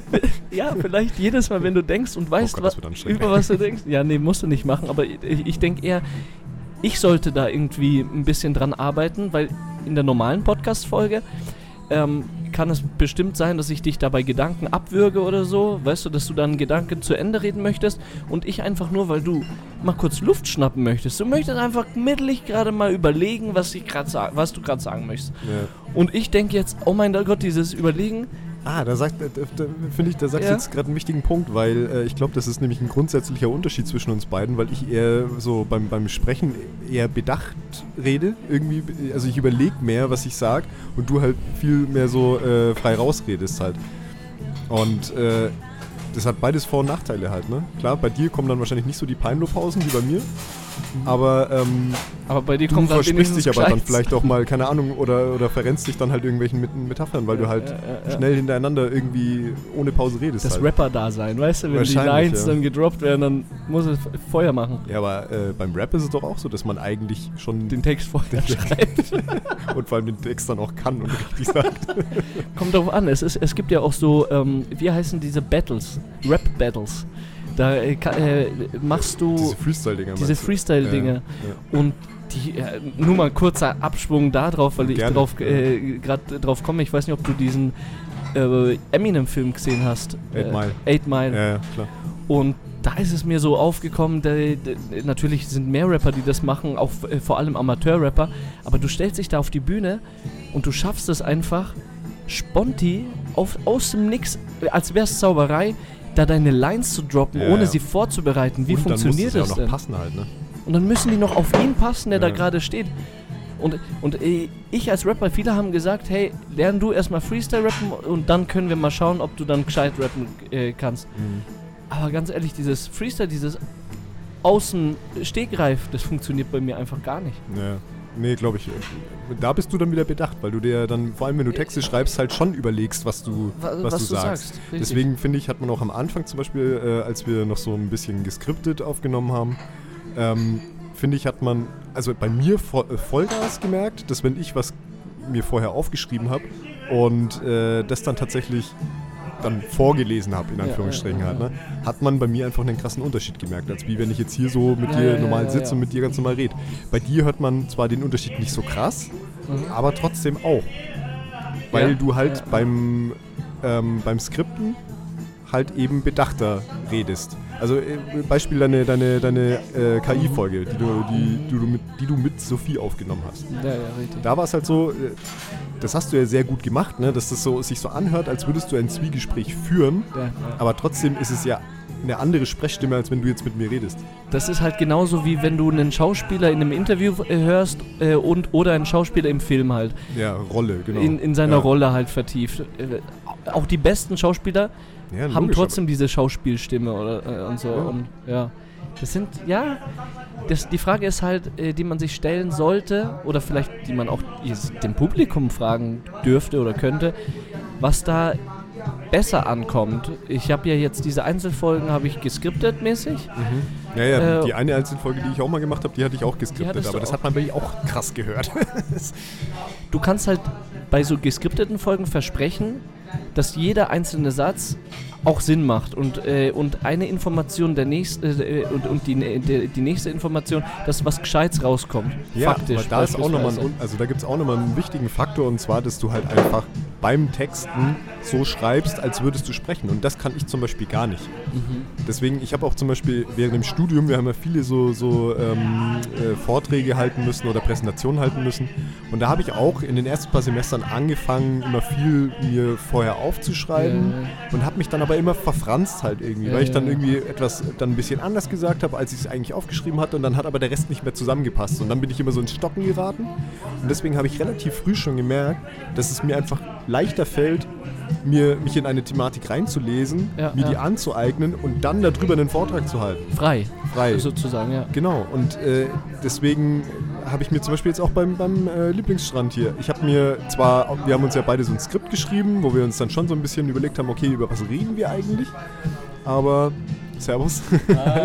ja, vielleicht jedes Mal, wenn du denkst und weißt, Gott, wa- das wird anstrengend. über was du denkst. Ja, nee, musst du nicht machen, aber ich, ich denke eher, ich sollte da irgendwie ein bisschen dran arbeiten, weil in der normalen Podcast-Folge ähm, kann es bestimmt sein, dass ich dich dabei Gedanken abwürge oder so, weißt du, dass du dann Gedanken zu Ende reden möchtest und ich einfach nur, weil du mal kurz Luft schnappen möchtest. Du möchtest einfach mittelig gerade mal überlegen, was, ich grad was du gerade sagen möchtest. Ja. Und ich denke jetzt, oh mein Gott, dieses Überlegen, Ah, da sagt, finde ich, da sagst du Ja. jetzt gerade einen wichtigen Punkt, weil äh, ich glaube, das ist nämlich ein grundsätzlicher Unterschied zwischen uns beiden, weil ich eher so beim, beim Sprechen eher bedacht rede, irgendwie, also ich überlege mehr, was ich sage und du halt viel mehr so äh, frei rausredest halt. Und äh, das hat beides Vor- und Nachteile halt, ne? Klar, bei dir kommen dann wahrscheinlich nicht so die Peinlo-Pausen wie bei mir, aber ähm, aber bei dir du kommt versprichst dich aber dann vielleicht auch mal, keine Ahnung, oder, oder verrennst dich dann halt irgendwelchen Met- Metaphern, weil du halt Ja, ja, ja. schnell hintereinander irgendwie ohne Pause redest. das halt. Rapper-Dasein, weißt du, wenn die Lines ja. dann gedroppt werden, dann muss es Feuer machen. Ja, aber äh, beim Rap ist es doch auch so, dass man eigentlich schon Den Text vorher Den- schreibt. und vor allem den Text dann auch kann und richtig sagt. Kommt drauf an, es, ist, es gibt ja auch so, ähm, wie heißen diese Battles? Rap-Battles. Da äh, äh, machst du Diese Freestyle-Dinger. diese meinst du? Freestyle-Dinge. Ja, Und die, nur mal kurzer Abschwung da drauf, weil ich Gerne, drauf, ja. äh, gerade drauf komme. Ich weiß nicht, ob du diesen äh, Eminem-Film gesehen hast. Eight Mile. Eight Mile. ja, ja, klar. Und da ist es mir so aufgekommen, da, da, natürlich sind mehr Rapper, die das machen, auch äh, vor allem Amateur-Rapper, aber du stellst dich da auf die Bühne und du schaffst es einfach, sponti, auf, aus dem Nix, als wär's Zauberei, da deine Lines zu droppen, Ja, ohne sie vorzubereiten. Wie und funktioniert dann muss es ja das auch noch denn? passen halt, ne? Und dann müssen die noch auf ihn passen, der da gerade steht. Und, und äh, ich als Rapper, viele haben gesagt, hey, lern du erstmal Freestyle rappen und dann können wir mal schauen, ob du dann gescheit rappen äh, kannst. Mhm. Aber ganz ehrlich, dieses Freestyle, dieses Außen-Stegreif, das funktioniert bei mir einfach gar nicht. Ja. Nee, glaube ich. äh, Da bist du dann wieder bedacht, weil du dir dann, vor allem wenn du Texte schreibst, halt schon überlegst, was du, Wa- was du sagst. Richtig. Deswegen finde ich, hat man auch am Anfang zum Beispiel, äh, als wir noch so ein bisschen geskriptet aufgenommen haben, ähm, finde ich, hat man, also bei mir vo äh, Vollgas gemerkt, dass wenn ich was mir vorher aufgeschrieben habe und äh, das dann tatsächlich dann vorgelesen habe, in Anführungsstrichen ja, halt, ne, hat man bei mir einfach einen krassen Unterschied gemerkt, als wie wenn ich jetzt hier so mit dir normal sitze und mit dir ganz normal rede. Bei dir hört man zwar den Unterschied nicht so krass, Mhm. aber trotzdem auch. Weil du halt beim, ähm, beim Skripten halt eben bedachter redest. Also äh, Beispiel deine, deine, deine äh, KI-Folge, die du, die, die, du mit, die du mit Sophie aufgenommen hast. Ja, ja, richtig. Da war es halt so, äh, das hast du ja sehr gut gemacht, ne? dass das so, sich so anhört, als würdest du ein Zwiegespräch führen, Ja, ja. aber trotzdem ist es ja eine andere Sprechstimme, als wenn du jetzt mit mir redest. Das ist halt genauso wie wenn du einen Schauspieler in einem Interview äh, hörst äh, und oder einen Schauspieler im Film halt Ja, Rolle, genau. in, in seiner ja. Rolle halt vertieft. Äh, auch die besten Schauspieler Ja, haben trotzdem diese Schauspielstimme oder äh, und so Ja. und ja. Das sind ja das, die Frage ist halt, äh, die man sich stellen sollte oder vielleicht die man auch dem Publikum fragen dürfte oder könnte, was da besser ankommt. Ich habe ja jetzt diese Einzelfolgen habe ich geskriptet mäßig. aber- Ja, ja, Äh, die eine Einzelfolge, die ich auch mal gemacht habe, die hatte ich auch geskriptet, aber das hat man bei mir auch krass gehört. du kannst halt bei so geskripteten Folgen versprechen, dass jeder einzelne Satz auch Sinn macht und, äh, und eine Information der nächste äh, und, und die, der, die nächste Information, dass was Gescheites rauskommt. Ja, faktisch. da ist auch nochmal ein, also da gibt es auch nochmal einen wichtigen Faktor und zwar, dass du halt einfach beim Texten so schreibst, als würdest du sprechen. Und das kann ich zum Beispiel gar nicht. Mhm. Deswegen, ich habe auch zum Beispiel während dem Studium, wir haben ja viele so, so ähm, äh, Vorträge halten müssen oder Präsentationen halten müssen. Und da habe ich auch in den ersten paar Semestern angefangen, immer viel mir vorher aufzuschreiben Ja, und habe mich dann aber immer verfranst halt irgendwie, Ja, weil ich dann irgendwie etwas dann ein bisschen anders gesagt habe, als ich es eigentlich aufgeschrieben hatte und dann hat aber der Rest nicht mehr zusammengepasst und dann bin ich immer so ins Stocken geraten und deswegen habe ich relativ früh schon gemerkt, dass es mir einfach leichter fällt, mir mich in eine Thematik reinzulesen, Ja, mir die ja. anzueignen und dann darüber einen Vortrag zu halten. Frei, Frei. sozusagen, ja. Genau, und äh, deswegen habe ich mir zum Beispiel jetzt auch beim, beim äh, Lieblingsstrand hier, ich habe mir zwar, wir haben uns ja beide so ein Skript geschrieben, wo wir uns dann schon so ein bisschen überlegt haben, okay, über was reden wir eigentlich? Aber, Servus.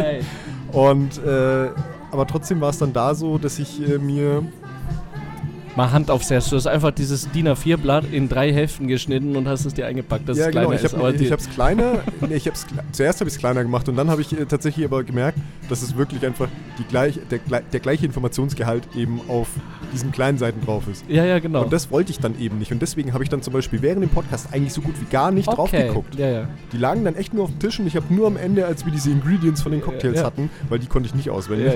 und, äh, aber trotzdem war es dann da so, dass ich äh, mir, Mal Hand aufs Herz, du hast einfach dieses DIN A4-Blatt in drei Hälften geschnitten und hast es dir eingepackt, dass ja es genau, kleiner ich ist. habe aber die- es kleiner, nee, ich hab's, zuerst habe ich es kleiner gemacht und dann habe ich äh, tatsächlich aber gemerkt, dass es wirklich einfach die gleich, der, der gleiche Informationsgehalt eben auf diesen kleinen Seiten drauf ist. ja, ja, genau. Und das wollte ich dann eben nicht. Und deswegen habe ich dann zum Beispiel während dem Podcast eigentlich so gut wie gar nicht drauf okay. geguckt. Ja, ja. Die lagen dann echt nur auf dem Tisch und ich habe nur am Ende, als wir diese Ingredients von den Cocktails Ja. hatten, weil die konnte ich nicht auswendig.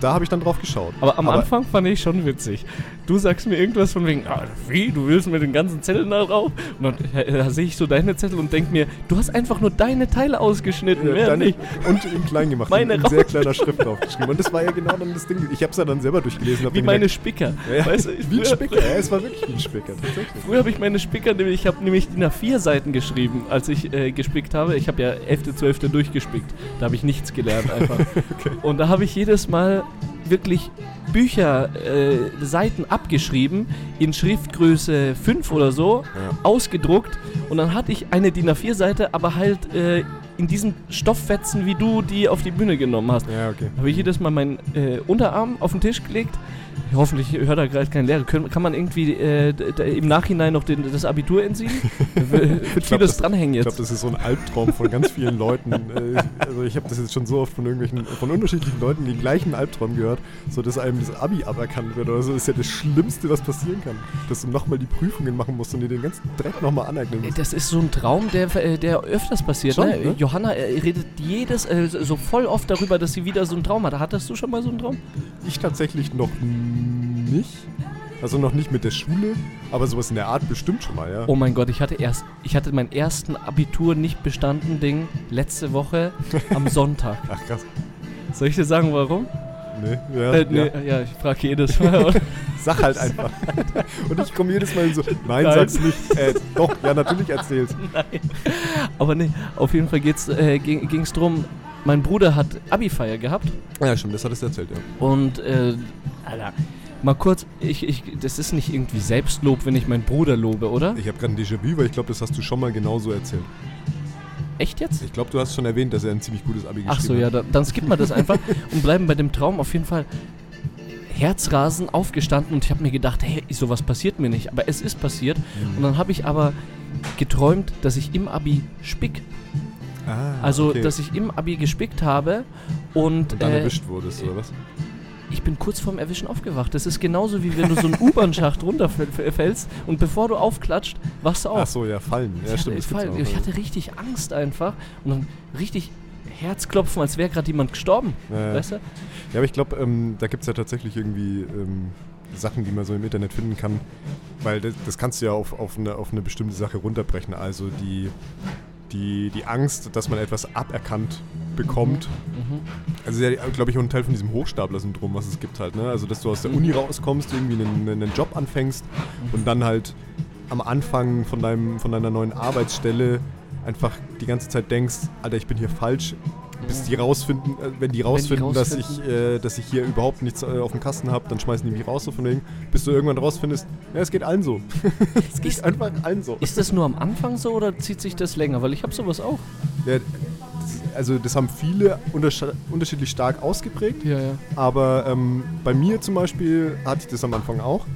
Da habe ich dann drauf geschaut. Aber am Anfang fand ich schon witzig. Du sagst mir irgendwas von wegen, ah, wie, du willst mit den ganzen Zetteln da drauf? Und dann äh, da sehe ich so deine Zettel und denk mir, du hast einfach nur deine Teile ausgeschnitten, Ja, dann nicht. Und in klein gemacht, Meine in, in sehr kleiner Schrift draufgeschrieben. Und das war ja genau dann das Ding. Ich habe es ja dann selber durchgelesen. Wie meine gemerkt, Spicker. ja, Weißt du, wie ein Spicker. Ja, es war wirklich wie ein Spicker, tatsächlich. Früher habe ich meine Spicker, nämlich, ich habe nämlich DIN A4 Seiten geschrieben, als ich äh, gespickt habe. Ich habe ja 11., 12. durchgespickt. Da habe ich nichts gelernt einfach. Und da habe ich jedes Mal wirklich Bücher, äh, Seiten abgeschrieben, in Schriftgröße 5 oder so, Ja. ausgedruckt. Und dann hatte ich eine DIN A4-Seite, aber halt äh, in diesen Stofffetzen, wie du die auf die Bühne genommen hast. Ja, okay. Habe ich jedes Mal meinen äh, Unterarm auf den Tisch gelegt. Hoffentlich hört da gerade kein Lehrer. Können, kann man irgendwie äh, im Nachhinein noch den, das Abitur entziehen? Wird vieles das- dranhängen Ich jetzt. glaube, das ist so ein Albtraum von ganz vielen Leuten. Äh, also ich habe das jetzt schon so oft von irgendwelchen, von unterschiedlichen Leuten den gleichen Albtraum gehört, so dass einem das Abi aberkannt wird oder so. Das ist ja das Schlimmste, was passieren kann. Dass du nochmal die Prüfungen machen musst und dir den ganzen Dreck nochmal aneignen musst. Das ist so ein Traum, der, äh, der öfters passiert. Schon, ne? ne? Johanna äh, redet jedes, äh, so voll oft darüber, dass sie wieder so einen Traum hat. Hattest du schon mal so einen Traum? Ich tatsächlich noch nicht. Also noch nicht mit der Schule, aber sowas in der Art bestimmt schon mal, ja. Oh mein Gott, ich hatte erst, ich hatte meinen ersten Abitur nicht bestanden Ding letzte Woche am Sonntag. Ach krass. Soll ich dir sagen, warum? Nee, ja, Äh, nee, ja. ja. ich frage jedes Mal. Sag halt einfach. Und ich komme jedes Mal so, nein, Nein. sag's nicht. Äh, doch, ja, natürlich erzähl's. Nein. Aber nee, auf jeden Fall geht's, äh, ging es drum, mein Bruder hat Abi-Feier gehabt Ja, stimmt, das hattest du erzählt, ja. und, äh, Alter, mal kurz, ich, ich, das ist nicht irgendwie Selbstlob, wenn ich meinen Bruder lobe, oder? Ich habe gerade ein Déjà-vu, weil ich glaube, das hast du schon mal genauso erzählt. Echt jetzt? Ich glaube, du hast schon erwähnt, dass er ein ziemlich gutes Abi geschrieben Ach so, ja, hat. dann, skippen wir das einfach und bleiben bei dem Traum auf jeden Fall. Herzrasen aufgestanden und ich habe mir gedacht, hey, sowas passiert mir nicht, aber es ist passiert. Und dann habe ich aber geträumt, dass ich im Abi spick. Ah, Also, okay. dass ich im Abi gespickt habe und, Und dann äh, erwischt wurdest, oder was? ich bin kurz vorm Erwischen aufgewacht. Das ist genauso wie wenn du so einen U-Bahn-Schacht runterfällst und bevor du aufklatscht, wachst du auf. Ach so, ja, fallen. Ja, ich, stimmt, hatte, das Fall, gibt's auch. ich hatte richtig Angst einfach und dann richtig Herzklopfen, als wäre gerade jemand gestorben. Ja, ja. Weißt du? Ja, aber ich glaube, ähm, da gibt es ja tatsächlich irgendwie ähm, Sachen, die man so im Internet finden kann, weil das, das kannst du ja auf, auf, eine, auf eine bestimmte Sache runterbrechen. Also die, die, die Angst, dass man etwas aberkannt bekommt. Mhm. Also ja, glaube ich, auch ein Teil von diesem Hochstapler-Syndrom, was es gibt halt. Ne? Also, dass du aus der Uni rauskommst, irgendwie einen, einen Job anfängst und dann halt am Anfang von, deinem, von deiner neuen Arbeitsstelle einfach die ganze Zeit denkst, Alter, ich bin hier falsch, bis die rausfinden, äh, wenn die rausfinden, dass, ich, rausfinden. äh, dass ich hier überhaupt nichts äh, auf dem Kasten habe, dann schmeißen die mich raus so von wegen, bis du irgendwann rausfindest, ja, es geht allen so. es geht Ist- einfach allen so. Ist das nur am Anfang so oder zieht sich das länger? Weil ich habe sowas auch. Ja, das, also das haben viele unterschiedlich stark ausgeprägt. Ja, ja. Aber ähm, bei mir zum Beispiel hatte ich das am Anfang auch,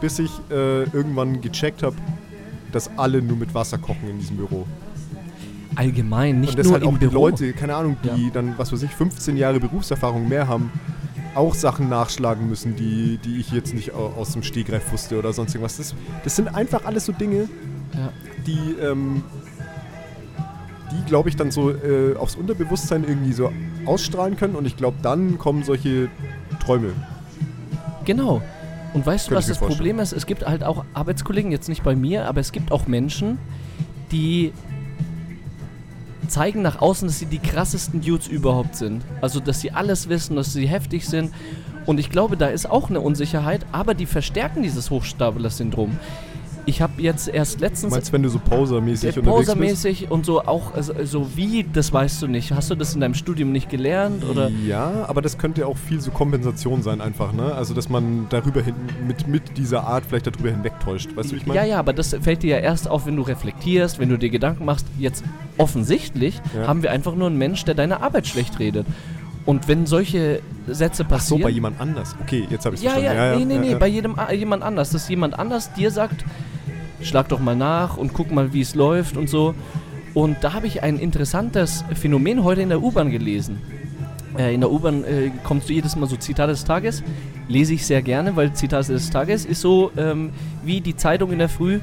bis ich äh, irgendwann gecheckt habe, dass alle nur mit Wasser kochen in diesem Büro. Allgemein, nicht und dass nur halt auch die Büro. Leute, keine Ahnung, die dann, was weiß ich, 15 Jahre Berufserfahrung mehr haben, auch Sachen nachschlagen müssen, die, die ich jetzt nicht au- aus dem Stegreif wusste oder sonst irgendwas. Das, das sind einfach alles so Dinge, Ja. die, ähm, die glaube ich, dann so äh, aufs Unterbewusstsein irgendwie so ausstrahlen können und ich glaube, dann kommen solche Träume. Genau. Und weißt du, was das vorstellen. Problem ist? Es gibt halt auch Arbeitskollegen, jetzt nicht bei mir, aber es gibt auch Menschen, die zeigen nach außen, dass sie die krassesten Dudes überhaupt sind. Also, dass sie alles wissen, dass sie heftig sind. Und ich glaube, da ist auch eine Unsicherheit, aber die verstärken dieses Hochstapler-Syndrom. Ich habe jetzt erst letztens meinst, wenn du so Poser-mäßig der unterwegs bist? Posermäßig und so auch, also, so wie, das weißt du nicht. Hast du das in deinem Studium nicht gelernt? Oder? Ja, aber das könnte auch viel so Kompensation sein einfach, ne? Also, dass man darüber hin, mit, mit dieser Art vielleicht darüber hinwegtäuscht. Weißt du, wie ich meine? Ja, ja, aber das fällt dir ja erst auf, wenn du reflektierst, wenn du dir Gedanken machst. Jetzt offensichtlich Ja. haben wir einfach nur einen Mensch, der deine Arbeit schlecht redet. Und wenn solche Sätze Ach so, passieren. bei jemand anders. Okay, jetzt habe ich es ja, ja, verstanden. nee, nee, nee, ja. bei jedem, a- jemand anders, dass jemand anders dir sagt, schlag doch mal nach und guck mal, wie es läuft und so. Und da habe ich ein interessantes Phänomen heute in der U-Bahn gelesen. Äh, in der U-Bahn äh, kommst du jedes Mal so Zitate des Tages. Lese ich sehr gerne, weil Zitate des Tages ist so ähm, wie die Zeitung in der Früh,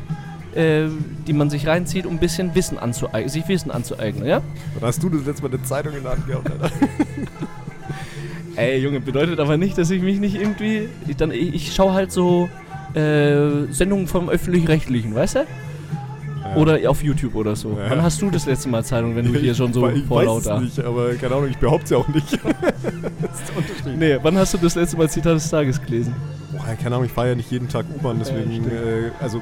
äh, die man sich reinzieht, um ein bisschen Wissen anzueignen, sich Wissen anzueignen, ja? Oder hast du das letzte Mal eine Zeitung in der Hand gehabt, Alter? Ey, Junge, bedeutet aber nicht, dass ich mich nicht irgendwie. Ich, dann, ich, ich schaue halt so äh, Sendungen vom Öffentlich-Rechtlichen, weißt du? Ja. Oder auf YouTube oder so. Ja. Wann hast du das letzte Mal Zeitung, wenn du hier schon so ich weiß es nicht, aber keine Ahnung, ich behaupte es ja auch nicht. das ist der Unterschied. Nee, wann hast du das letzte Mal Zitat des Tages gelesen? Boah, keine Ahnung, ich fahre ja nicht jeden Tag U-Bahn, deswegen, äh, also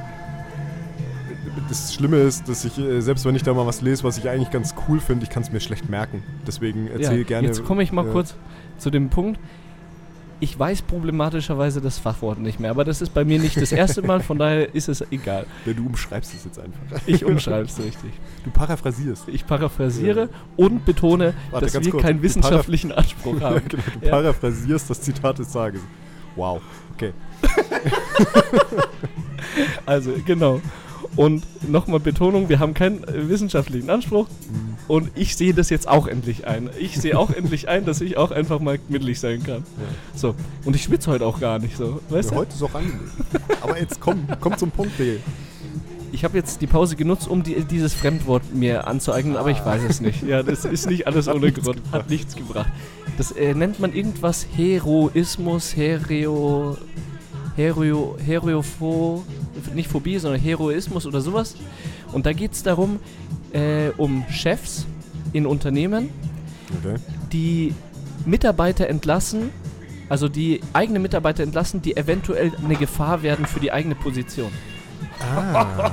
das Schlimme ist, dass ich, äh, selbst wenn ich da mal was lese, was ich eigentlich ganz cool finde, ich kann es mir schlecht merken. Deswegen erzähle gerne. Jetzt komme ich mal ja. kurz zu dem Punkt. Ich weiß problematischerweise das Fachwort nicht mehr, aber das ist bei mir nicht das erste Mal, von daher ist es egal. Ja, du umschreibst es jetzt einfach. Ich umschreibe es richtig. Du paraphrasierst. Ich paraphrasiere und betone, Warte, dass wir kurz. keinen wissenschaftlichen Anspruch Ja, haben. genau, du Ja. paraphrasierst das Zitat des Tages. Wow, okay. Also, genau. Und nochmal Betonung, wir haben keinen äh, wissenschaftlichen Anspruch. Mhm. Und ich sehe das jetzt auch endlich ein. Ich sehe auch endlich ein, dass ich auch einfach mal mittelig sein kann. So. Und ich schwitze heute auch gar nicht so. Weißt Ja, du? heute ist auch angenehm. Aber jetzt komm, komm zum Punkt, Digga. Ich habe jetzt die Pause genutzt, um die, dieses Fremdwort mir anzueignen, aber ich weiß es nicht. Ja, das ist nicht alles ohne Grund. gebracht. Hat nichts gebracht. Das äh, nennt man irgendwas Heroismus, Hereo. Hereo, Hereopho, nicht Phobie, sondern Heroismus oder sowas. Und da geht es darum, äh, um Chefs in Unternehmen, Okay. die Mitarbeiter entlassen, Also die eigene Mitarbeiter entlassen, die eventuell eine Gefahr werden für die eigene Position. Ah.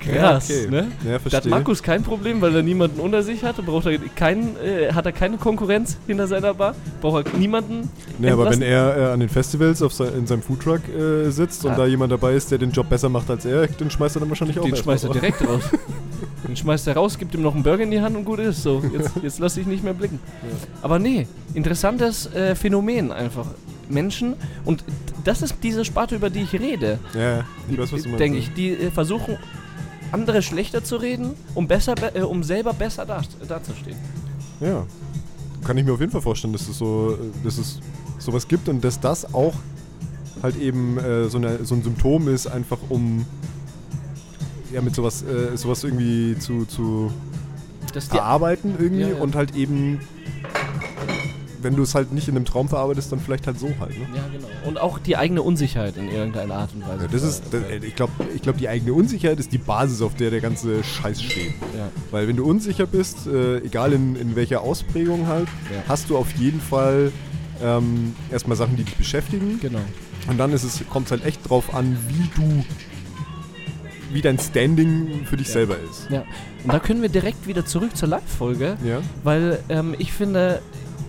Krass, ja, okay. ne? Ja, Da hat verstehe. Markus kein Problem, weil er niemanden unter sich hatte. Braucht er keinen, äh, hat er keine Konkurrenz hinter seiner Bar. Braucht er niemanden. Nee, aber wenn entlassen. er äh, an den Festivals auf sein, in seinem Foodtruck äh, sitzt Ah. und da jemand dabei ist, der den Job besser macht als er, den schmeißt er dann wahrscheinlich auch Den schmeißt er direkt raus. Den schmeißt er raus, gibt ihm noch einen Burger in die Hand und gut ist. So, jetzt, jetzt lass ich nicht mehr blicken. Aber nee, interessantes äh, Phänomen einfach. Menschen, und das ist diese Sparte, über die ich rede, Ja, ich weiß, was du meinst. denke ich, die äh, versuchen, andere schlechter zu reden, um, besser, be- äh, um selber besser da, dazustehen. Ja. Kann ich mir auf jeden Fall vorstellen, dass es so, äh, dass es sowas gibt und dass das auch halt eben äh, so, eine, so ein Symptom ist, einfach um ja mit sowas, äh, sowas irgendwie zu, zu verarbeiten irgendwie Ja, ja. und halt eben, wenn du es halt nicht in einem Traum verarbeitest, dann vielleicht halt so halt. Ne? ja, genau. Und auch die eigene Unsicherheit in irgendeiner Art und Weise. Ja, das ist, das, ich glaube, ich glaub, die eigene Unsicherheit ist die Basis, auf der der ganze Scheiß steht. ja. Weil wenn du unsicher bist, äh, egal in, in welcher Ausprägung halt, Ja. hast du auf jeden Fall ähm, erstmal Sachen, die dich beschäftigen. Genau. Und dann ist es, kommt es halt echt drauf an, wie du, wie dein Standing für dich Ja. selber ist. Ja. Und da können wir direkt wieder zurück zur Live-Folge. Ja? Weil ähm, ich finde,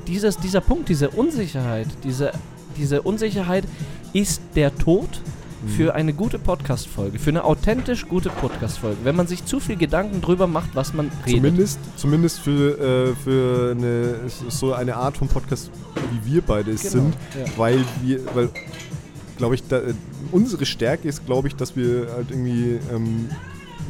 dieses, dieser Punkt, diese Unsicherheit, diese, diese Unsicherheit ist der Tod Mhm. für eine gute Podcast-Folge, für eine authentisch gute Podcast-Folge. Wenn man sich zu viel Gedanken drüber macht, was man redet. Zumindest, zumindest für, äh, für eine, so eine Art von Podcast, wie wir beide es Genau, sind, ja. weil wir, weil, glaube ich, da, äh, unsere Stärke ist, glaube ich, dass wir halt irgendwie ähm,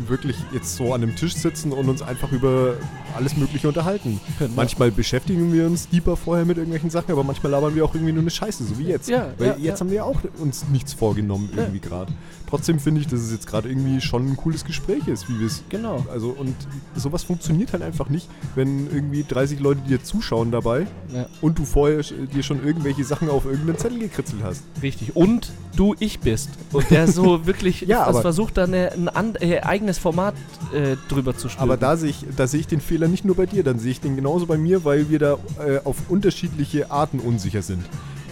wirklich jetzt so an einem Tisch sitzen und uns einfach über alles Mögliche unterhalten. Können wir. Manchmal beschäftigen wir uns deeper vorher mit irgendwelchen Sachen, aber manchmal labern wir auch irgendwie nur eine Scheiße, so wie jetzt. Ja, Weil ja, jetzt ja. haben wir ja auch uns nichts vorgenommen Ja. irgendwie gerade. Trotzdem finde ich, dass es jetzt gerade irgendwie schon ein cooles Gespräch ist, wie wir es Genau. also und sowas funktioniert halt einfach nicht, wenn irgendwie 30 Leute dir zuschauen dabei Ja, und du vorher dir schon irgendwelche Sachen auf irgendeinen Zettel gekritzelt hast. richtig. Und du ich bist. Und der so wirklich Ja, aber- versucht, da eine, ein äh, eigenes Format äh, drüber zu stülpen. Aber da sehe ich, da sehe ich den Fehler nicht nur bei dir, dann sehe ich den genauso bei mir, weil wir da äh, auf unterschiedliche Arten unsicher sind.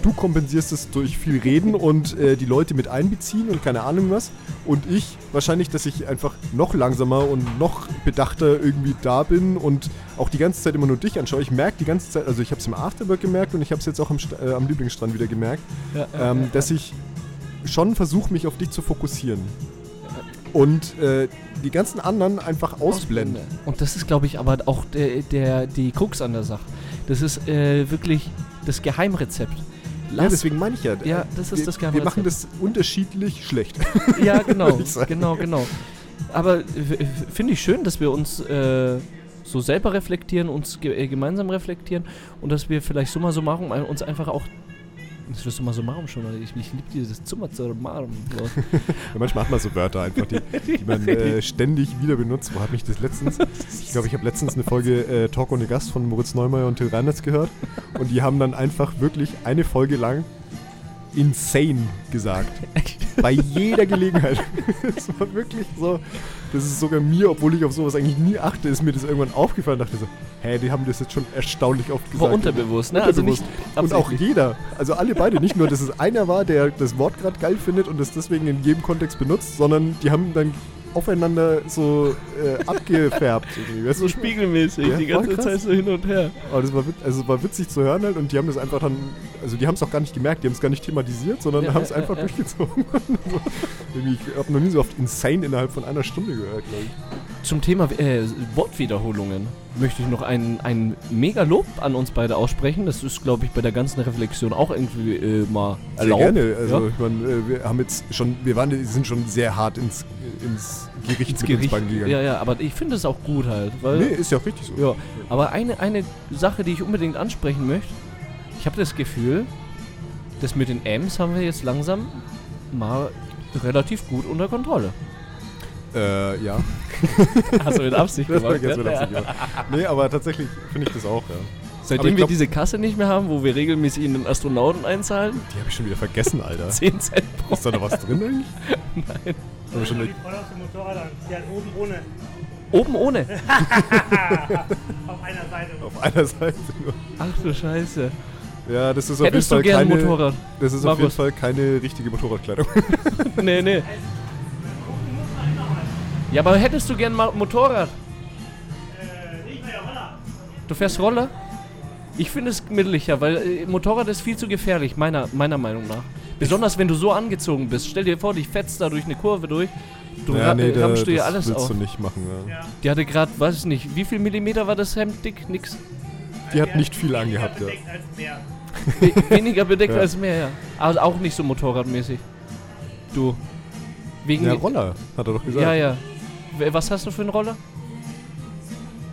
Du kompensierst es durch viel Reden und äh, die Leute mit einbeziehen und keine Ahnung was. Und ich wahrscheinlich, dass ich einfach noch langsamer und noch bedachter irgendwie da bin und auch die ganze Zeit immer nur dich anschaue. Ich merke die ganze Zeit, also ich habe es im Afterwork gemerkt und ich habe es jetzt auch am, äh, am Lieblingsstrand wieder gemerkt, ja, ja, ähm, ja, dass ich schon versuche, mich auf dich zu fokussieren. Und äh, die ganzen anderen einfach ausblenden. Und das ist, glaube ich, aber auch der, der, die Krux an der Sache. Das ist äh, wirklich das Geheimrezept. Ja, Lass, deswegen meine ich ja. Ja, das ist wir, das Wir Geheimrezept. machen das unterschiedlich schlecht. Ja, genau, genau, genau. Aber finde ich schön, dass wir uns äh, so selber reflektieren, uns ge äh, gemeinsam reflektieren und dass wir vielleicht summa summarum uns einfach auch. Das ist summa summarum schon, ich, ich liebe dieses summa summarum. So. Ja, manchmal hat man so Wörter einfach, die, die man äh, ständig wieder benutzt. Wo habe ich das letztens? Ich glaube, ich habe letztens eine Folge äh, Talk ohne Gast von Moritz Neumeier und Till Reiners gehört. Und die haben dann einfach wirklich eine Folge lang insane gesagt. Bei jeder Gelegenheit. Das war wirklich so. Das ist sogar mir, obwohl ich auf sowas eigentlich nie achte, ist mir das irgendwann aufgefallen. dachte so, hä, die haben das jetzt schon erstaunlich oft gesagt. War unterbewusst, ne? Also nicht Und auch jeder, also alle beide, nicht nur, dass es einer war, der das Wort gerade geil findet und es deswegen in jedem Kontext benutzt, sondern die haben dann aufeinander so äh, abgefärbt. irgendwie, weißt so spiegelmäßig, Ja, die ganze krass. zu hin und her. Aber das war, also war witzig zu hören halt und die haben das einfach dann, also die haben es auch gar nicht gemerkt, die haben es gar nicht thematisiert, sondern Ja, haben es ja, einfach durchgezogen. so, irgendwie, ich habe noch nie so oft insane innerhalb von einer Stunde gehört, glaube ich. Zum Thema äh, Wortwiederholungen möchte ich noch ein, ein mega Lob an uns beide aussprechen. Das ist, glaube ich, bei der ganzen Reflexion auch irgendwie äh, mal Sehr erlaubt. gerne. Also Ja. ich meine, äh, wir haben jetzt schon, wir waren, sind schon sehr hart ins, ins Gericht Ins Gericht. gegangen. Ja, ja, aber ich finde es auch gut halt. Weil, Nee, ist ja auch richtig so. ja, aber eine, eine Sache, die ich unbedingt ansprechen möchte, ich habe das Gefühl, das mit den M's haben wir jetzt langsam mal relativ gut unter Kontrolle. Äh, ja. Hast du mit Absicht Das war gemacht? ganz ja? mit Absicht gemacht. Nee, aber tatsächlich finde ich das auch, ja. Seitdem ich wir glaub- diese Kasse nicht mehr haben, wo wir regelmäßig in den Astronauten einzahlen, Die habe ich schon wieder vergessen, Alter. 10 Cent pro Ist da noch was drin eigentlich? Nein. Aber schon die voll aus dem Motorrad an. Die hat oben ohne. Oben ohne. Auf einer Seite. auf einer Seite nur. Ach du Scheiße. Ja, das ist auf Hättest jeden Fall gern ein keine, Motorrad? Das ist auf jeden Markus? Fall keine richtige Motorradkleidung. nee, nee. Ja, aber hättest du gern mal Motorrad? Du fährst Roller? Ich finde es gemütlicher, weil äh, Motorrad ist viel zu gefährlich, meiner, meiner Meinung nach. Besonders wenn du so angezogen bist. Stell dir vor, dich fetzt da durch eine Kurve durch. Du ra äh, da- rammst du ja alles willst auf. du nicht machen. Ja. Ja. Die hatte gerade, weiß ich nicht, wie viel Millimeter war das Hemd dick? Nix. Die hat nicht viel angehabt, ja. mehr. Weniger bedeckt Ja. als mehr, ja. Aber auch nicht so motorradmäßig. Du. Wegen Ja, Roller, hat er doch gesagt. Ja, ja. Was hast du für einen Roller?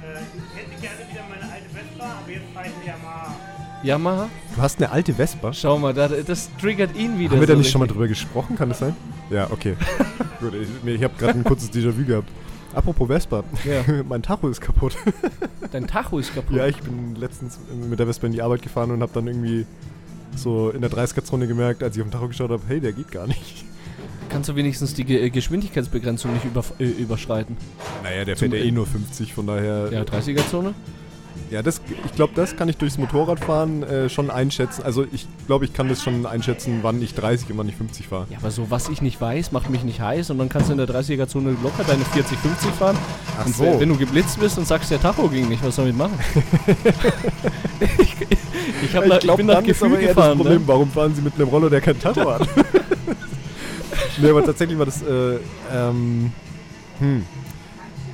Äh, ich hätte gerne wieder meine alte Vespa, aber jetzt fahre ich eine Yamaha. Yamaha? Du hast eine alte Vespa. Schau mal, da, das triggert ihn wieder. Haben wir da so nicht schon mal drüber gesprochen? Kann das sein? Ja, okay. Gut, ich, ich habe gerade ein kurzes Déjà-vu gehabt. Apropos Vespa, Ja. mein Tacho ist kaputt. Dein Tacho ist kaputt. ja, ich bin letztens mit der Vespa in die Arbeit gefahren und habe dann irgendwie so in der 30er-Zone gemerkt, als ich auf den Tacho geschaut habe, hey, der geht gar nicht. Kannst du wenigstens die Ge äh, Geschwindigkeitsbegrenzung nicht über, äh, überschreiten? Naja, der Zum- fährt ja eh nur 50, von daher... Ja, 30er-Zone? Ja, das, ich glaube, das kann ich durchs Motorradfahren äh, schon einschätzen. Also ich glaube, ich kann das schon einschätzen, wann ich 30 und wann ich 50 fahre. Ja, aber so, was ich nicht weiß, macht mich nicht heiß und dann kannst du in der 30er-Zone locker deine 40, 50 fahren. Ach und so. wenn, wenn du geblitzt bist und sagst, der Tacho ging nicht, was soll ich machen? ich, ich, hab nach, ich glaub, bin nach Gefühl gefahren. Das Problem, ne? warum fahren Sie mit einem Roller, der kein Tacho hat? nee, aber tatsächlich war das. Äh, ähm, hm.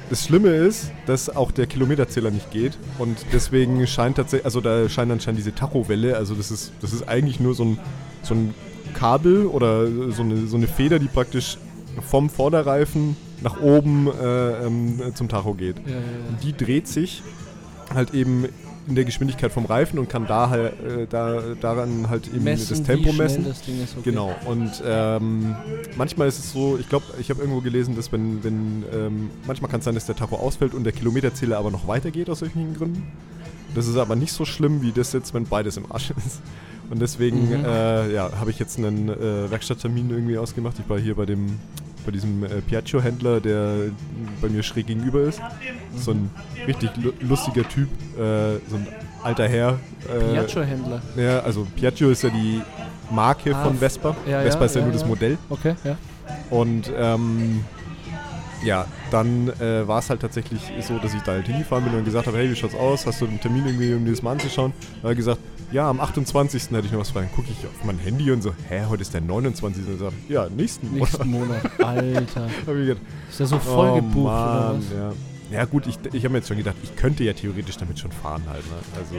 Das Schlimme ist, dass auch der Kilometerzähler nicht geht und deswegen scheint tatsächlich, also da scheint anscheinend diese Tachowelle, also das ist, das ist eigentlich nur so ein, so ein Kabel oder so eine, so eine Feder, die praktisch vom Vorderreifen nach oben äh, ähm, zum Tacho geht. Ja, ja, ja. Und die dreht sich halt eben in der Geschwindigkeit vom Reifen und kann da halt, äh, da, daran halt eben Messen, das Tempo messen. Das okay. Genau. Und ähm, manchmal ist es so, ich glaube, ich habe irgendwo gelesen, dass wenn, wenn ähm, manchmal kann es sein, dass der Tacho ausfällt und der Kilometerzähler aber noch weitergeht aus solchen Gründen. Das ist aber nicht so schlimm, wie das jetzt, wenn beides im Arsch ist. Und deswegen Mhm. äh, ja, habe ich jetzt einen äh, Werkstatttermin irgendwie ausgemacht. Ich war hier bei dem bei diesem äh, Piaggio-Händler, der bei mir schräg gegenüber ist. So ein richtig lu lustiger Typ, äh, so ein alter Herr. Äh, Piaggio-Händler. ja, also Piaggio ist ja die Marke Ah, von Vespa. ja, Vespa ja, ist ja, ja, nur das. Modell. Okay, ja. Und ähm, ja, dann äh, war es halt tatsächlich so, dass ich da halt hingefahren bin und gesagt habe, hey, wie schaut's aus? Hast du einen Termin irgendwie, um dir das mal anzuschauen? Da hat er gesagt, ja, am 28. hätte ich noch was frei. Dann gucke ich auf mein Handy und so, hä, heute ist der 29. Und sag, ja, nächsten Monat. Nächsten Monat. Alter. Hab ich gedacht, Ist der so voll oh, gebucht oder Mann, was? Ja. ja gut, ich, ich habe mir jetzt schon gedacht, ich könnte ja theoretisch damit schon fahren halt. Ne? Also,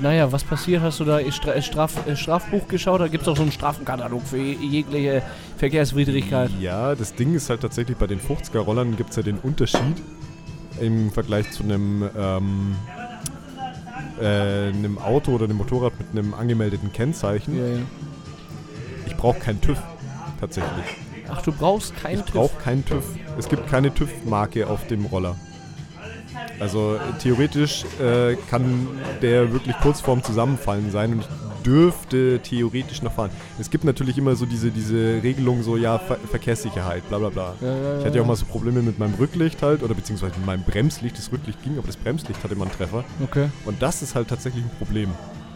Naja, was passiert? Hast du da Stra Straf Strafbuch geschaut? Da gibt es auch so einen Strafenkatalog für je- jegliche Verkehrswidrigkeit. Ja, das Ding ist halt tatsächlich, bei den 50er-Rollern gibt es ja den Unterschied im Vergleich zu einem, ähm, äh, einem Auto oder einem Motorrad mit einem angemeldeten Kennzeichen. Ja, ja. Ich brauche keinen TÜV, tatsächlich. Ach, du brauchst keinen Ich TÜV. brauche keinen TÜV. Es gibt keine TÜV-Marke auf dem Roller. Also äh, theoretisch äh, kann der wirklich kurz vorm Zusammenfallen sein und ich dürfte theoretisch noch fahren. Es gibt natürlich immer so diese, diese Regelung, so ja, Ver Verkehrssicherheit, bla bla bla. Ja, ja, Ich hatte ja auch mal so Probleme mit meinem Rücklicht halt, oder beziehungsweise mit meinem Bremslicht. Das Rücklicht ging, aber das Bremslicht hatte mal einen Treffer. Okay. Und das ist halt tatsächlich ein Problem,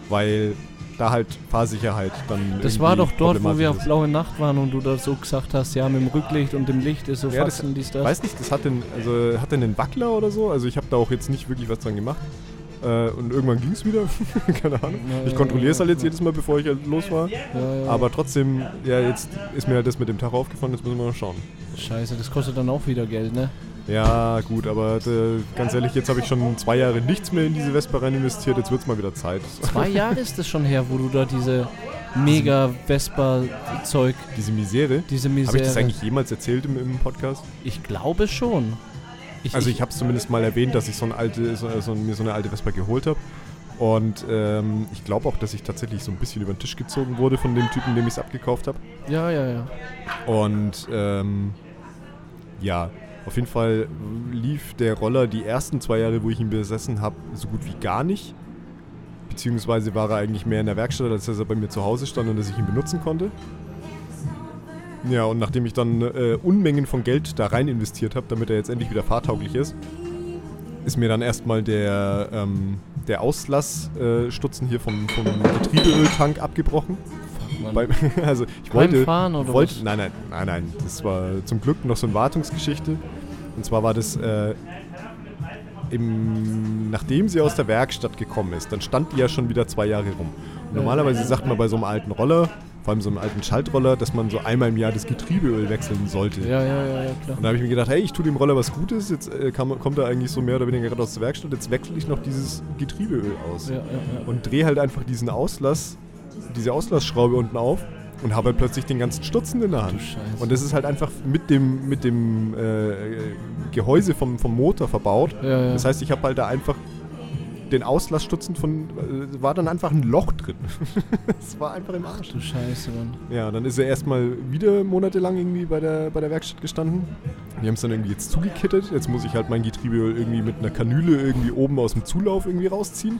weil da halt Fahrsicherheit dann. Das war doch dort, wo wir auf blaue Nacht waren und du da so gesagt hast, ja, mit dem Rücklicht und dem Licht ist so Ja, das- Faxen, dies, das. Weiß nicht, das hat den, also hat den einen Wackler oder so. Also ich habe da auch jetzt nicht wirklich was dran gemacht. Äh, und irgendwann ging es wieder. Keine Ahnung. Ja, Ich kontrolliere es ja, halt jetzt jedes Mal, bevor ich halt los war. Aber trotzdem, ja, jetzt ist mir halt das mit dem Tag aufgefallen, jetzt müssen wir mal schauen. Scheiße, das kostet dann auch wieder Geld, ne? Ja, gut, aber äh, ganz ehrlich, jetzt habe ich schon zwei Jahre nichts mehr in diese Vespa rein investiert, jetzt wird es mal wieder Zeit. Zwei Jahre ist es schon her, wo du da diese mega Vespa-Zeug, Diese Misere. diese Habe Misere. ich das eigentlich jemals erzählt im, im Podcast? Ich glaube schon. Ich, Also ich habe es zumindest mal erwähnt, dass ich so, ein alte, so, so, mir so eine alte Vespa geholt habe. Und ähm, ich glaube auch, dass ich tatsächlich so ein bisschen über den Tisch gezogen wurde von dem Typen, dem ich es abgekauft habe. Ja, ja, ja. Und ähm, ja, auf jeden Fall lief der Roller die ersten zwei Jahre, wo ich ihn besessen habe, so gut wie gar nicht. Beziehungsweise war er eigentlich mehr in der Werkstatt, als dass er bei mir zu Hause stand und dass ich ihn benutzen konnte. Ja, und nachdem ich dann äh, Unmengen von Geld da rein investiert habe, damit er jetzt endlich wieder fahrtauglich ist, ist mir dann erstmal der, ähm, der Auslassstutzen hier vom, vom Getriebeöltank abgebrochen. Bei, also ich Beim wollte, Fahren oder wollte was? nein, nein, nein, nein, das war zum Glück noch so eine Wartungsgeschichte. Und zwar war das äh, im, nachdem sie aus der Werkstatt gekommen ist, dann stand die ja schon wieder zwei Jahre rum. Und normalerweise sagt man bei so einem alten Roller, vor allem so einem alten Schaltroller, dass man so einmal im Jahr das Getriebeöl wechseln sollte. Ja, ja, ja, ja, klar. Und da habe ich mir gedacht, hey, ich tue dem Roller was Gutes, jetzt äh, kam, kommt er eigentlich so mehr oder weniger gerade aus der Werkstatt, jetzt wechsle ich noch dieses Getriebeöl aus. Ja, ja, ja. Und drehe halt einfach diesen Auslass, diese Auslassschraube unten auf und habe halt plötzlich den ganzen Stutzen in der Hand. Scheiße. Und das ist halt einfach mit dem, mit dem äh, Gehäuse vom, vom Motor verbaut. Ja, ja. Das heißt, ich habe halt da einfach den Auslassstutzen von, äh, war dann einfach ein Loch drin. Es war einfach im Arsch. Du Scheiße, Mann. Ja, dann ist er erstmal wieder monatelang irgendwie bei der, bei der Werkstatt gestanden. Die haben es dann irgendwie jetzt zugekittet. Jetzt muss ich halt mein Getriebeöl irgendwie mit einer Kanüle irgendwie oben aus dem Zulauf irgendwie rausziehen.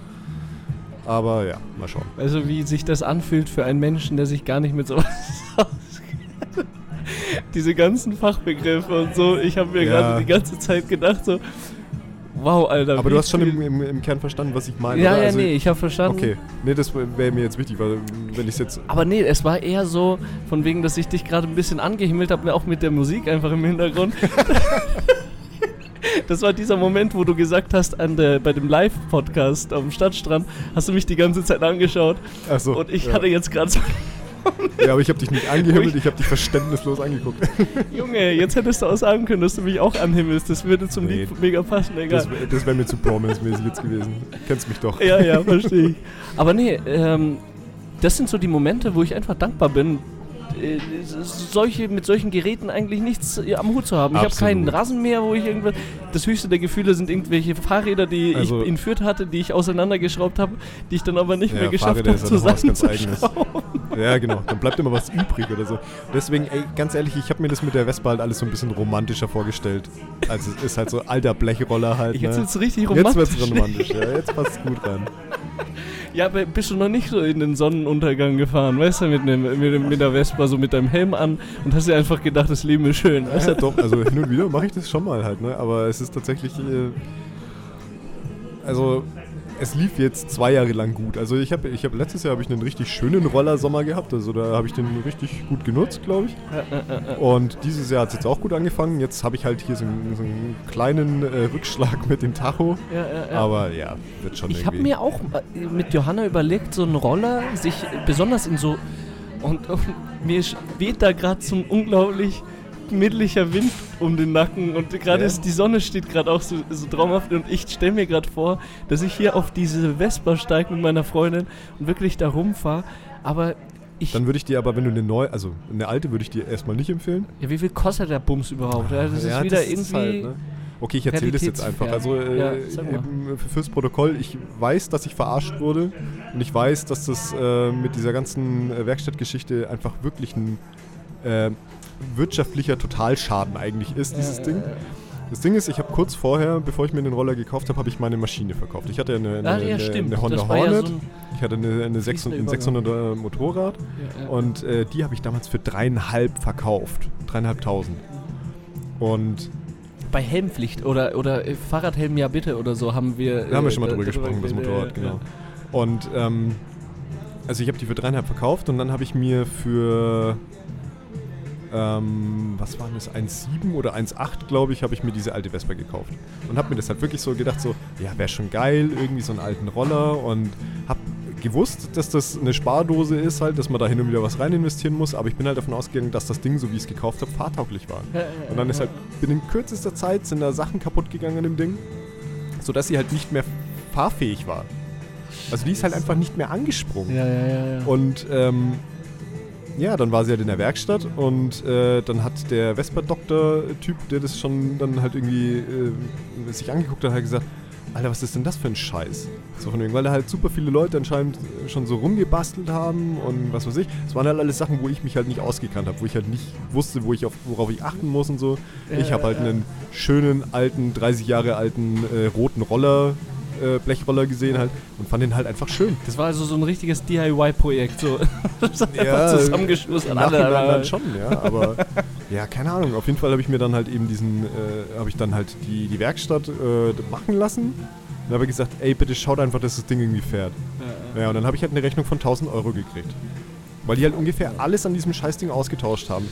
Aber ja, mal schauen. Also wie sich das anfühlt für einen Menschen, der sich gar nicht mit sowas auskennt. Diese ganzen Fachbegriffe und so. Ich habe mir Ja. gerade die ganze Zeit gedacht so, wow, Alter. Aber du hast schon im, im, im Kern verstanden, was ich meine. Ja, oder? ja, Also- nee, ich habe verstanden. Okay, nee, das wäre mir jetzt wichtig, weil wenn ich es jetzt. Aber nee, es war eher so, von wegen, dass ich dich gerade ein bisschen angehimmelt habe, auch mit der Musik einfach im Hintergrund. Das war dieser Moment, wo du gesagt hast, an der, bei dem Live-Podcast am Stadtstrand, hast du mich die ganze Zeit angeschaut. Achso. und ich ja. hatte jetzt gerade so, Ja, aber ich habe dich nicht angehimmelt, ich habe dich verständnislos angeguckt. Junge, jetzt hättest du auch sagen können, dass du mich auch anhimmelst. Das würde zum Nee, Lied mega passen, egal. Das, das wäre mir zu Bromance-mäßig jetzt gewesen. Kennst mich doch. Ja, ja, verstehe ich. Aber nee, ähm, das sind so die Momente, wo ich einfach dankbar bin, äh, solche, mit solchen Geräten eigentlich nichts äh, am Hut zu haben. Ich habe keinen Rasenmäher, wo ich irgendwas. Das höchste der Gefühle sind irgendwelche Fahrräder, die Also- ich in Fürth hatte, die ich auseinandergeschraubt habe, die ich dann aber nicht Ja, mehr geschafft habe, zusammenzuschrauben. Ja, genau. Dann bleibt immer was übrig oder so. Deswegen, ey, ganz ehrlich, ich habe mir das mit der Vespa halt alles so ein bisschen romantischer vorgestellt. Also es ist halt so alter Blechroller halt. Jetzt ne? wird's richtig Jetzt romantisch. wird's romantisch, ja. Jetzt passt gut rein. Ja, aber bist du noch nicht so in den Sonnenuntergang gefahren, weißt du, mit, nem, mit, dem- mit der Vespa, so mit deinem Helm an und hast dir einfach gedacht, das Leben ist schön. Weißt Ja, du? doch, also hin und wieder mache ich das schon mal halt, ne? Aber es ist tatsächlich. Äh, also es lief jetzt zwei Jahre lang gut. Also ich habe ich hab letztes Jahr habe ich einen richtig schönen Rollersommer gehabt. Also da habe ich den richtig gut genutzt, glaube ich. Und dieses Jahr hat es jetzt auch gut angefangen. Jetzt habe ich halt hier so einen, so einen kleinen äh, Rückschlag mit dem Tacho. Ja, ja, ja. Aber ja, wird schon Ich habe mir auch äh, mit Johanna überlegt, so einen Roller, sich besonders in so. Und, und mir weht da gerade so ein unglaublich mittlicher Wind um den Nacken und gerade Ja. ist die Sonne steht gerade auch so, so traumhaft und ich stelle mir gerade vor, dass ich hier auf diese Vespa steige mit meiner Freundin und wirklich da rumfahre. Aber ich. Dann würde ich dir aber, wenn du eine neue, also eine alte würde ich dir erstmal nicht empfehlen. ja, wie viel kostet der Bums überhaupt? Ja, das ist wieder irgendwie. halt, ne? Okay, ich erzähle das jetzt einfach. Also äh, Ja, eben fürs Protokoll, ich weiß, dass ich verarscht wurde und ich weiß, dass das äh, mit dieser ganzen äh, Werkstattgeschichte einfach wirklich ein äh, wirtschaftlicher Totalschaden eigentlich ist, dieses Ding. Das Ding ist, ich habe kurz vorher, bevor ich mir den Roller gekauft habe, habe ich meine Maschine verkauft. Ich hatte eine, eine, Ah, ja, eine, eine Honda Hornet, so ein ich hatte eine, eine 600, ein 600er Motorrad Ja, ja. und äh, die habe ich damals für dreieinhalb verkauft. Dreieinhalbtausend. Und Bei Helmpflicht oder, oder äh, Fahrradhelm ja bitte oder so haben wir. Da haben wir äh, schon mal drüber gesprochen, über das Motorrad, genau. Und ähm, also ich habe die für dreieinhalb verkauft und dann habe ich mir für ähm, was waren das, 1,7 oder 1,8 glaube ich, habe ich mir diese alte Vespa gekauft. Und habe mir das halt wirklich so gedacht, so, ja, wäre schon geil, irgendwie so einen alten Roller und habe gewusst, dass das eine Spardose ist halt, dass man da hin und wieder was rein investieren muss, aber ich bin halt davon ausgegangen, dass das Ding, so wie ich es gekauft habe, fahrtauglich war. Und dann ist halt binnen kürzester Zeit sind da Sachen kaputt gegangen an dem Ding, sodass sie halt nicht mehr fahrfähig war. Also die ist halt einfach nicht mehr angesprungen. Ja, ja. ja. Und ähm, ja, dann war sie halt in der Werkstatt und äh, dann hat der Vespa-Doktor-Typ, der das schon dann halt irgendwie äh, sich angeguckt hat, halt gesagt, Alter, was ist denn das für ein Scheiß? So von wegen, weil da halt super viele Leute anscheinend schon so rumgebastelt haben und was weiß ich. Es waren halt alles Sachen, wo ich mich halt nicht ausgekannt habe, wo ich halt nicht wusste, wo ich auf, worauf ich achten muss und so. Ich habe halt einen schönen, alten, 30 Jahre alten äh, roten Roller äh, Blechroller gesehen halt und fand den halt einfach schön. Das war also so ein richtiges DIY-Projekt. So. Ja, zusammengeschustert. Im Nachhinein dann schon, ja, aber ja, keine Ahnung. Auf jeden Fall habe ich mir dann halt eben diesen, äh, habe ich dann halt die, die Werkstatt äh, machen lassen. Dann habe ich gesagt, ey, bitte schaut einfach, dass das Ding irgendwie fährt. Ja, Ja, und dann habe ich halt eine Rechnung von 1000 Euro gekriegt. Weil die halt ungefähr alles an diesem Scheißding ausgetauscht haben.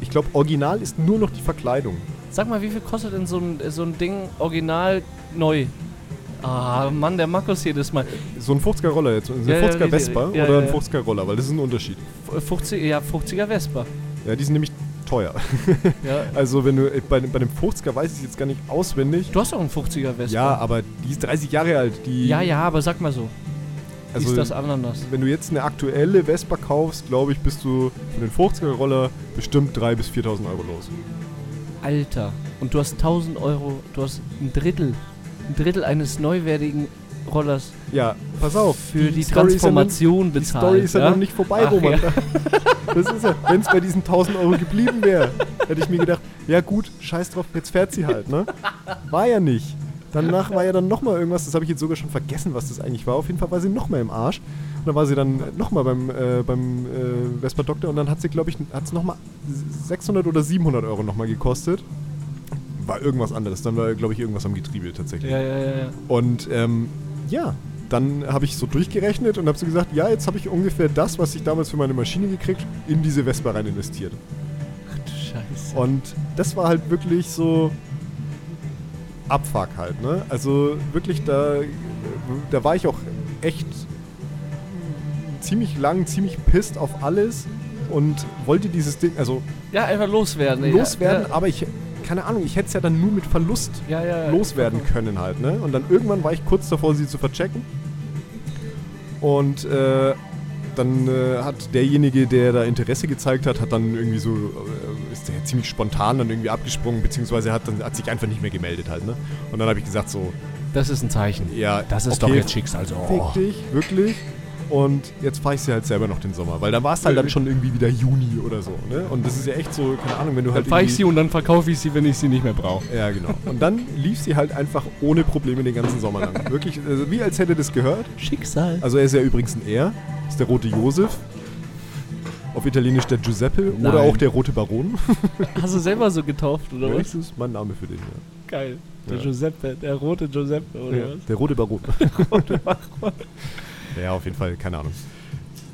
Ich glaube, original ist nur noch die Verkleidung. Sag mal, wie viel kostet denn so ein, so ein Ding original neu? Ah, Mann, der Markus jedes Mal. So ein 50er Roller jetzt. Ein Ja, ja, 50er die- Vespa ja, oder ja, ein ja. 50er Roller, weil das ist ein Unterschied. F- 50, ja, 50er Vespa. Ja, die sind nämlich teuer. Ja. Also wenn du äh, bei, bei dem 50er weiß ich jetzt gar nicht auswendig. Du hast auch einen 50er Vespa. Ja, aber die ist 30 Jahre alt. Die, ja, ja, aber sag mal so. Also, ist das anders? wenn du jetzt eine aktuelle Vespa kaufst, glaube ich, bist du für den 50er Roller bestimmt 3.000 bis 4.000 Euro los. Alter. Und du hast 1000 Euro, du hast ein Drittel, ein Drittel eines neuwertigen Rollers Ja, pass auf. für die, noch- Transformation Die bezahlt. Story ist ja, ja noch nicht vorbei, Ach, Roman. ja. Das ist ja, wenn es bei diesen 1000 Euro geblieben wäre, hätte ich mir gedacht, ja gut, scheiß drauf, jetzt fährt sie halt, ne? War ja nicht. Danach war ja dann nochmal irgendwas, das habe ich jetzt sogar schon vergessen, was das eigentlich war. Auf jeden Fall war sie nochmal im Arsch. Und dann war sie dann nochmal beim, äh, beim äh, Vespa Doktor und dann hat sie, glaube ich, hat es nochmal 600 oder 700 Euro nochmal gekostet. War irgendwas anderes. Dann war, glaube ich, irgendwas am Getriebe tatsächlich. Ja, ja, ja, ja. Und ähm, ja, dann habe ich so durchgerechnet und habe so gesagt, ja, jetzt habe ich ungefähr das, was ich damals für meine Maschine gekriegt, in diese Vespa rein investiert. Ach du Scheiße. Und das war halt wirklich so Abfuck halt, ne? Also wirklich da, da war ich auch echt ziemlich lang, ziemlich pisst auf alles und wollte dieses Ding, also Ja, einfach loswerden. loswerden, Ja, aber ich, keine Ahnung, ich hätte es ja dann nur mit Verlust ja, ja, loswerden können halt, ne? Und dann irgendwann war ich kurz davor, sie zu verchecken. Und äh, dann äh, hat derjenige, der da Interesse gezeigt hat, hat dann irgendwie so, äh, ist der ziemlich spontan dann irgendwie abgesprungen, beziehungsweise hat, dann, hat sich einfach nicht mehr gemeldet halt, ne? Und dann habe ich gesagt so, Das ist ein Zeichen. ja, Das ist okay, doch jetzt Schicksal. So. Fick dich, wirklich. Und jetzt fahre ich sie halt selber noch den Sommer, weil da war es halt dann schon irgendwie wieder Juni oder so, ne? Und das ist ja echt so, keine Ahnung, wenn du Dann halt fahre ich sie und dann verkaufe ich sie, wenn ich sie nicht mehr brauche. Ja, genau. Und dann lief sie halt einfach ohne Probleme den ganzen Sommer lang. Wirklich, also wie als hätte das gehört. Schicksal. Also er ist ja übrigens ein Er, ist der rote Josef. Auf Italienisch der Giuseppe Nein. oder auch der rote Baron. Hast du selber so getauft, oder Ja, was? das ist mein Name für den, ja. Geil. Der Ja. Giuseppe, der rote Giuseppe, oder ja. was? Der rote Baron. ja, auf jeden Fall, keine Ahnung.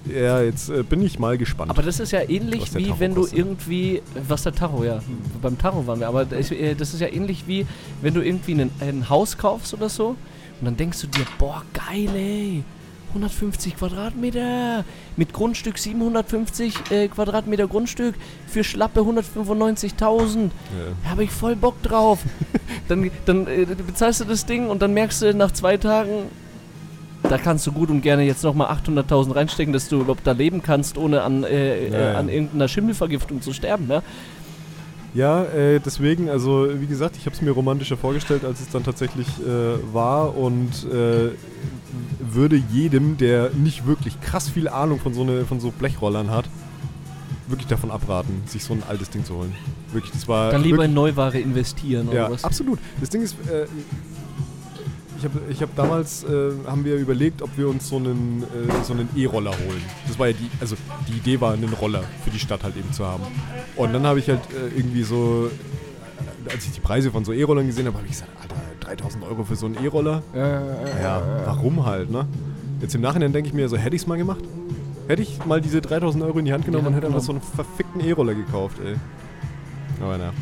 Ja, jetzt äh, bin ich mal gespannt. Aber das ist ja ähnlich wie wenn du irgendwie, was der Tacho, ja, beim Tacho waren wir, aber das, äh, das ist ja ähnlich wie wenn du irgendwie einen, ein Haus kaufst oder so und dann denkst du dir, boah, geil ey, 150 Quadratmeter mit Grundstück 750 äh, Quadratmeter Grundstück für schlappe 195.000. ja. Da habe ich voll Bock drauf. dann dann äh, bezahlst du das Ding und dann merkst du nach zwei Tagen, da kannst du gut und gerne jetzt nochmal 800.000 reinstecken, dass du überhaupt da leben kannst, ohne an, äh, Ja, äh, ja. an irgendeiner Schimmelvergiftung zu sterben. Ne? Ja, äh, deswegen, also wie gesagt, ich habe es mir romantischer vorgestellt, als es dann tatsächlich äh, war und äh, würde jedem, der nicht wirklich krass viel Ahnung von so, ne, von so Blechrollern hat, wirklich davon abraten, sich so ein altes Ding zu holen. Wirklich, das war Dann lieber in Neuware investieren ja, oder was. absolut. Das Ding ist, äh, ich habe ich hab damals, äh, haben wir überlegt, ob wir uns so einen äh, so einen E-Roller holen. Das war ja die, also die Idee war, einen Roller für die Stadt halt eben zu haben. Und dann habe ich halt äh, irgendwie so, äh, als ich die Preise von so E-Rollern gesehen habe, habe ich gesagt, Alter, 3000 Euro für so einen E-Roller? Ja, warum halt, ne? Jetzt im Nachhinein denke ich mir, so hätte ich es mal gemacht. Hätte ich mal diese 3000 Euro in die Hand genommen Ja, und hätte einfach so einen verfickten E-Roller gekauft, ey. Aber na.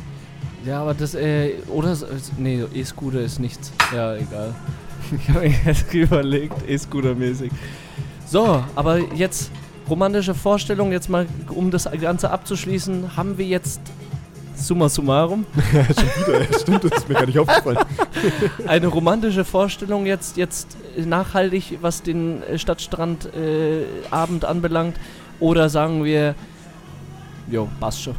Ja, aber das, äh, oder, so- nee, E-Scooter ist nichts. Ja, egal. Ich habe mir jetzt überlegt, E-Scooter-mäßig. So, aber jetzt romantische Vorstellung, jetzt mal, um das Ganze abzuschließen, haben wir jetzt, summa summarum, Schon wieder, stimmt, das ist mir gar nicht aufgefallen. eine romantische Vorstellung jetzt, jetzt äh, nachhaltig, was den äh, Stadtstrandabend äh, Abend anbelangt? Oder sagen wir, jo, passt schon.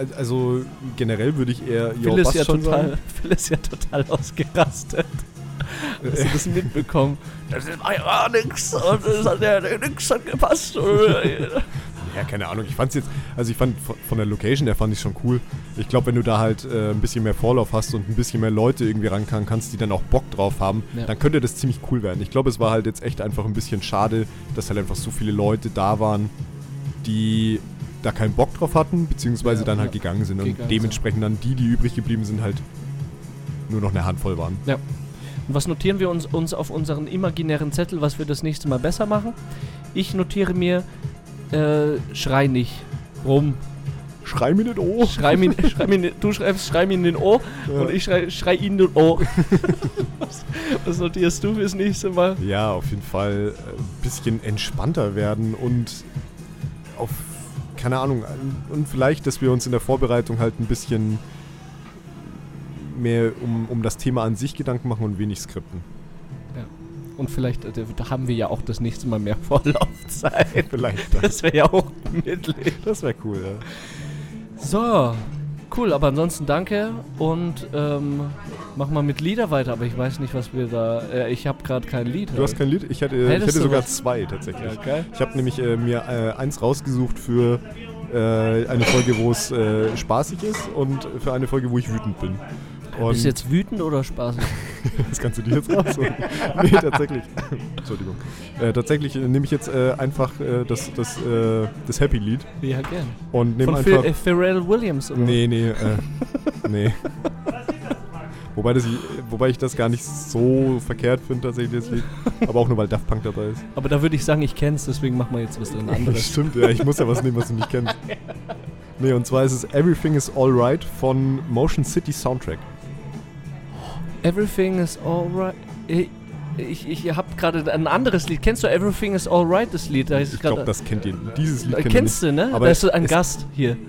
Al- also generell würde ich eher Phil ist, ja schon total. Phil ist ja total ausgerastet. Hast du das mitbekommen? Das war ja nix und das hat ja nix hat gepasst. Ja, keine Ahnung. Ich fand's jetzt, also ich fand von, von der Location her fand ich schon cool. Ich glaube, wenn du da halt äh, ein bisschen mehr Vorlauf hast und ein bisschen mehr Leute irgendwie rankommen kannst, die dann auch Bock drauf haben, Ja. dann könnte das ziemlich cool werden. Ich glaube, es war halt jetzt echt einfach ein bisschen schade, dass halt einfach so viele Leute da waren, die da keinen Bock drauf hatten, beziehungsweise Ja, dann halt ja. gegangen sind Gegangen und dementsprechend dann die, die übrig geblieben sind, halt nur noch eine Handvoll waren. Ja. Und was notieren wir uns, uns auf unseren imaginären Zettel, was wir das nächste Mal besser machen? Ich notiere mir, äh, schrei nicht rum. Schrei mir nicht, oh! Schrei mir, schrei mir, du schreibst, schrei mir in den Ohr Ja. und ich schrei, schrei in den Ohr. was, was notierst du fürs nächste Mal? Ja, auf jeden Fall äh, ein bisschen entspannter werden und auf, keine Ahnung, und vielleicht, dass wir uns in der Vorbereitung halt ein bisschen mehr um, um das Thema an sich Gedanken machen und wenig skripten. Und vielleicht äh, da haben wir ja auch das nächste Mal mehr Vorlaufzeit. Vielleicht. Das wäre ja auch mittellich. Das wäre cool, ja. So, cool, aber ansonsten danke und ähm, mach mal mit Lieder weiter, aber ich weiß nicht, was wir da. Äh, ich habe gerade kein Lied. Du hast kein Lied? Ich hätte, ich hätte sogar was? zwei tatsächlich. Ja, geil. Ich habe nämlich äh, mir äh, eins rausgesucht für äh, eine Folge, wo es äh, spaßig ist und für eine Folge, wo ich wütend bin. Und Bist du jetzt wütend oder spaßig? Das kannst du dir jetzt rausholen. nee, tatsächlich. Entschuldigung. Äh, tatsächlich äh, nehme ich jetzt äh, einfach äh, das, das, äh, das Happy-Lied Ja, gern. und nehme einfach. äh, Pharrell Williams, oder? nee, nee, äh, nee. Wobei, das, wobei ich das gar nicht so verkehrt finde, tatsächlich, das Lied. Aber auch nur, weil Daft Punk dabei ist. Aber da würde ich sagen, ich kenn's, deswegen machen wir jetzt was drin anderes. Stimmt, ja, ich muss ja was nehmen, was du nicht kennst. Nee, und zwar ist es Everything is Alright von Motion City Soundtrack. Everything is alright. Ich, ich, habe gerade ein anderes Lied. Kennst du Everything is alright, das Lied? Da ist Ich glaube, das kennt ihr. Dieses Lied Äh, kennt ihr Kennst du, ne? Aber da ist ein Gast hier.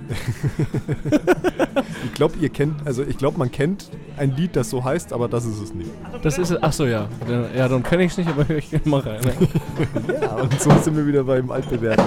Ich glaube, ihr kennt, also ich glaube, man kennt ein Lied, das so heißt, aber das ist es nicht. Das ist es. Achso, ja. Ja, dann kenne ich es nicht, aber ich mal rein. Ne? Ja, und so sind wir wieder beim Altbewerten.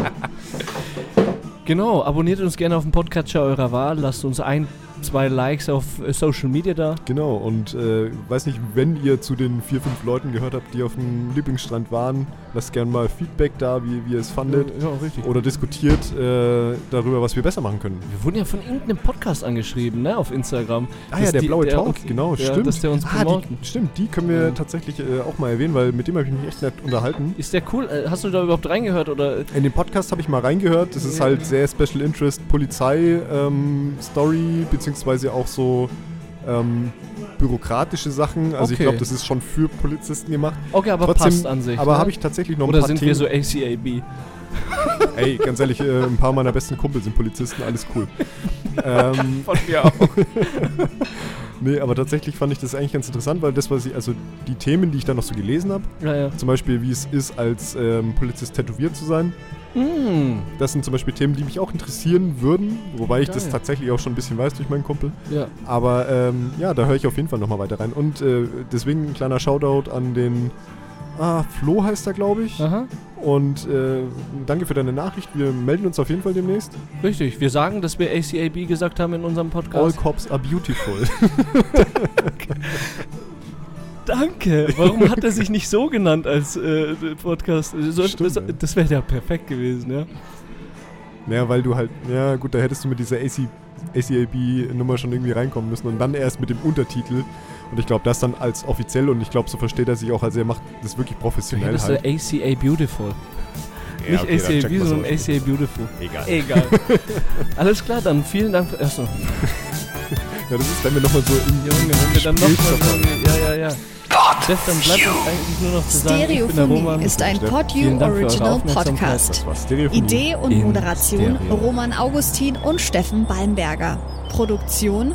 Genau, abonniert uns gerne auf dem Podcatcher eurer Wahl. Lasst uns ein, zwei Likes auf äh, Social Media da. Genau, und äh, weiß nicht, wenn ihr zu den vier, fünf Leuten gehört habt, die auf dem Lieblingsstrand waren, lasst gerne mal Feedback da, wie, wie ihr es fandet. Ja, richtig. Oder diskutiert äh, darüber, was wir besser machen können. Wir wurden ja von irgendeinem Podcast angeschrieben, ne? Auf Instagram. Ah ja, der die- blaue der Talk, uns- genau, ja, stimmt. dass der uns ah, die, stimmt, die können wir Ja. tatsächlich äh, auch mal erwähnen, weil mit dem habe ich mich echt nett unterhalten. Ist der cool? Äh, Hast du da überhaupt reingehört? Oder In den Podcast habe ich mal reingehört. Das ist halt sehr Special Interest Polizei-Story, beziehungsweise auch so ähm, bürokratische Sachen. Also ich Okay. glaube, das ist schon für Polizisten gemacht. Okay, aber Trotzdem, passt an sich. Aber ne? habe ich tatsächlich noch ein Oder paar sind Themen. wir so ACAB? Ey, ganz ehrlich, äh, ein paar meiner besten Kumpel sind Polizisten, alles cool. Ähm, Von mir auch. nee, aber tatsächlich fand ich das eigentlich ganz interessant, weil das, was ich, also die Themen, die ich da noch so gelesen habe, ja, ja. zum Beispiel, wie es ist, als ähm, Polizist tätowiert zu sein, Mm, das sind zum Beispiel Themen, die mich auch interessieren würden, wobei ich das Geil. tatsächlich auch schon ein bisschen weiß durch meinen Kumpel. ja. Aber ähm, ja, da höre ich auf jeden Fall nochmal weiter rein. Und äh, deswegen ein kleiner Shoutout an den ah, Flo heißt er, glaube ich. Aha. Und äh, danke für deine Nachricht. Wir melden uns auf jeden Fall demnächst. Richtig. Wir sagen, dass wir ACAB gesagt haben in unserem All Podcast. Cops are beautiful. Danke. Warum hat er sich nicht so genannt als äh, Podcast? So, Stimmt, das wäre ja perfekt gewesen, ja. ja, weil du halt, ja gut, da hättest du mit dieser AC, ACAB-Nummer schon irgendwie reinkommen müssen und dann erst mit dem Untertitel. Und ich glaube, das dann als offiziell und ich glaube, so versteht er sich auch, also er macht das wirklich professionell hättest halt. ACA Beautiful. Ja, Nicht okay, ACAB, wir's sondern. ACA Beautiful. Egal. Egal. Alles klar, dann vielen Dank für. Achso. Ja, das ist, wenn wir nochmal so im Junge, wenn wir dann nochmal. Ja, ja, ja. Steff, dann bleibt uns eigentlich nur noch zu sagen, ist ein PodU Original. Podcast. Das. Idee und In Moderation Stereo. Roman Augustin und Steffen Balmberger. Produktion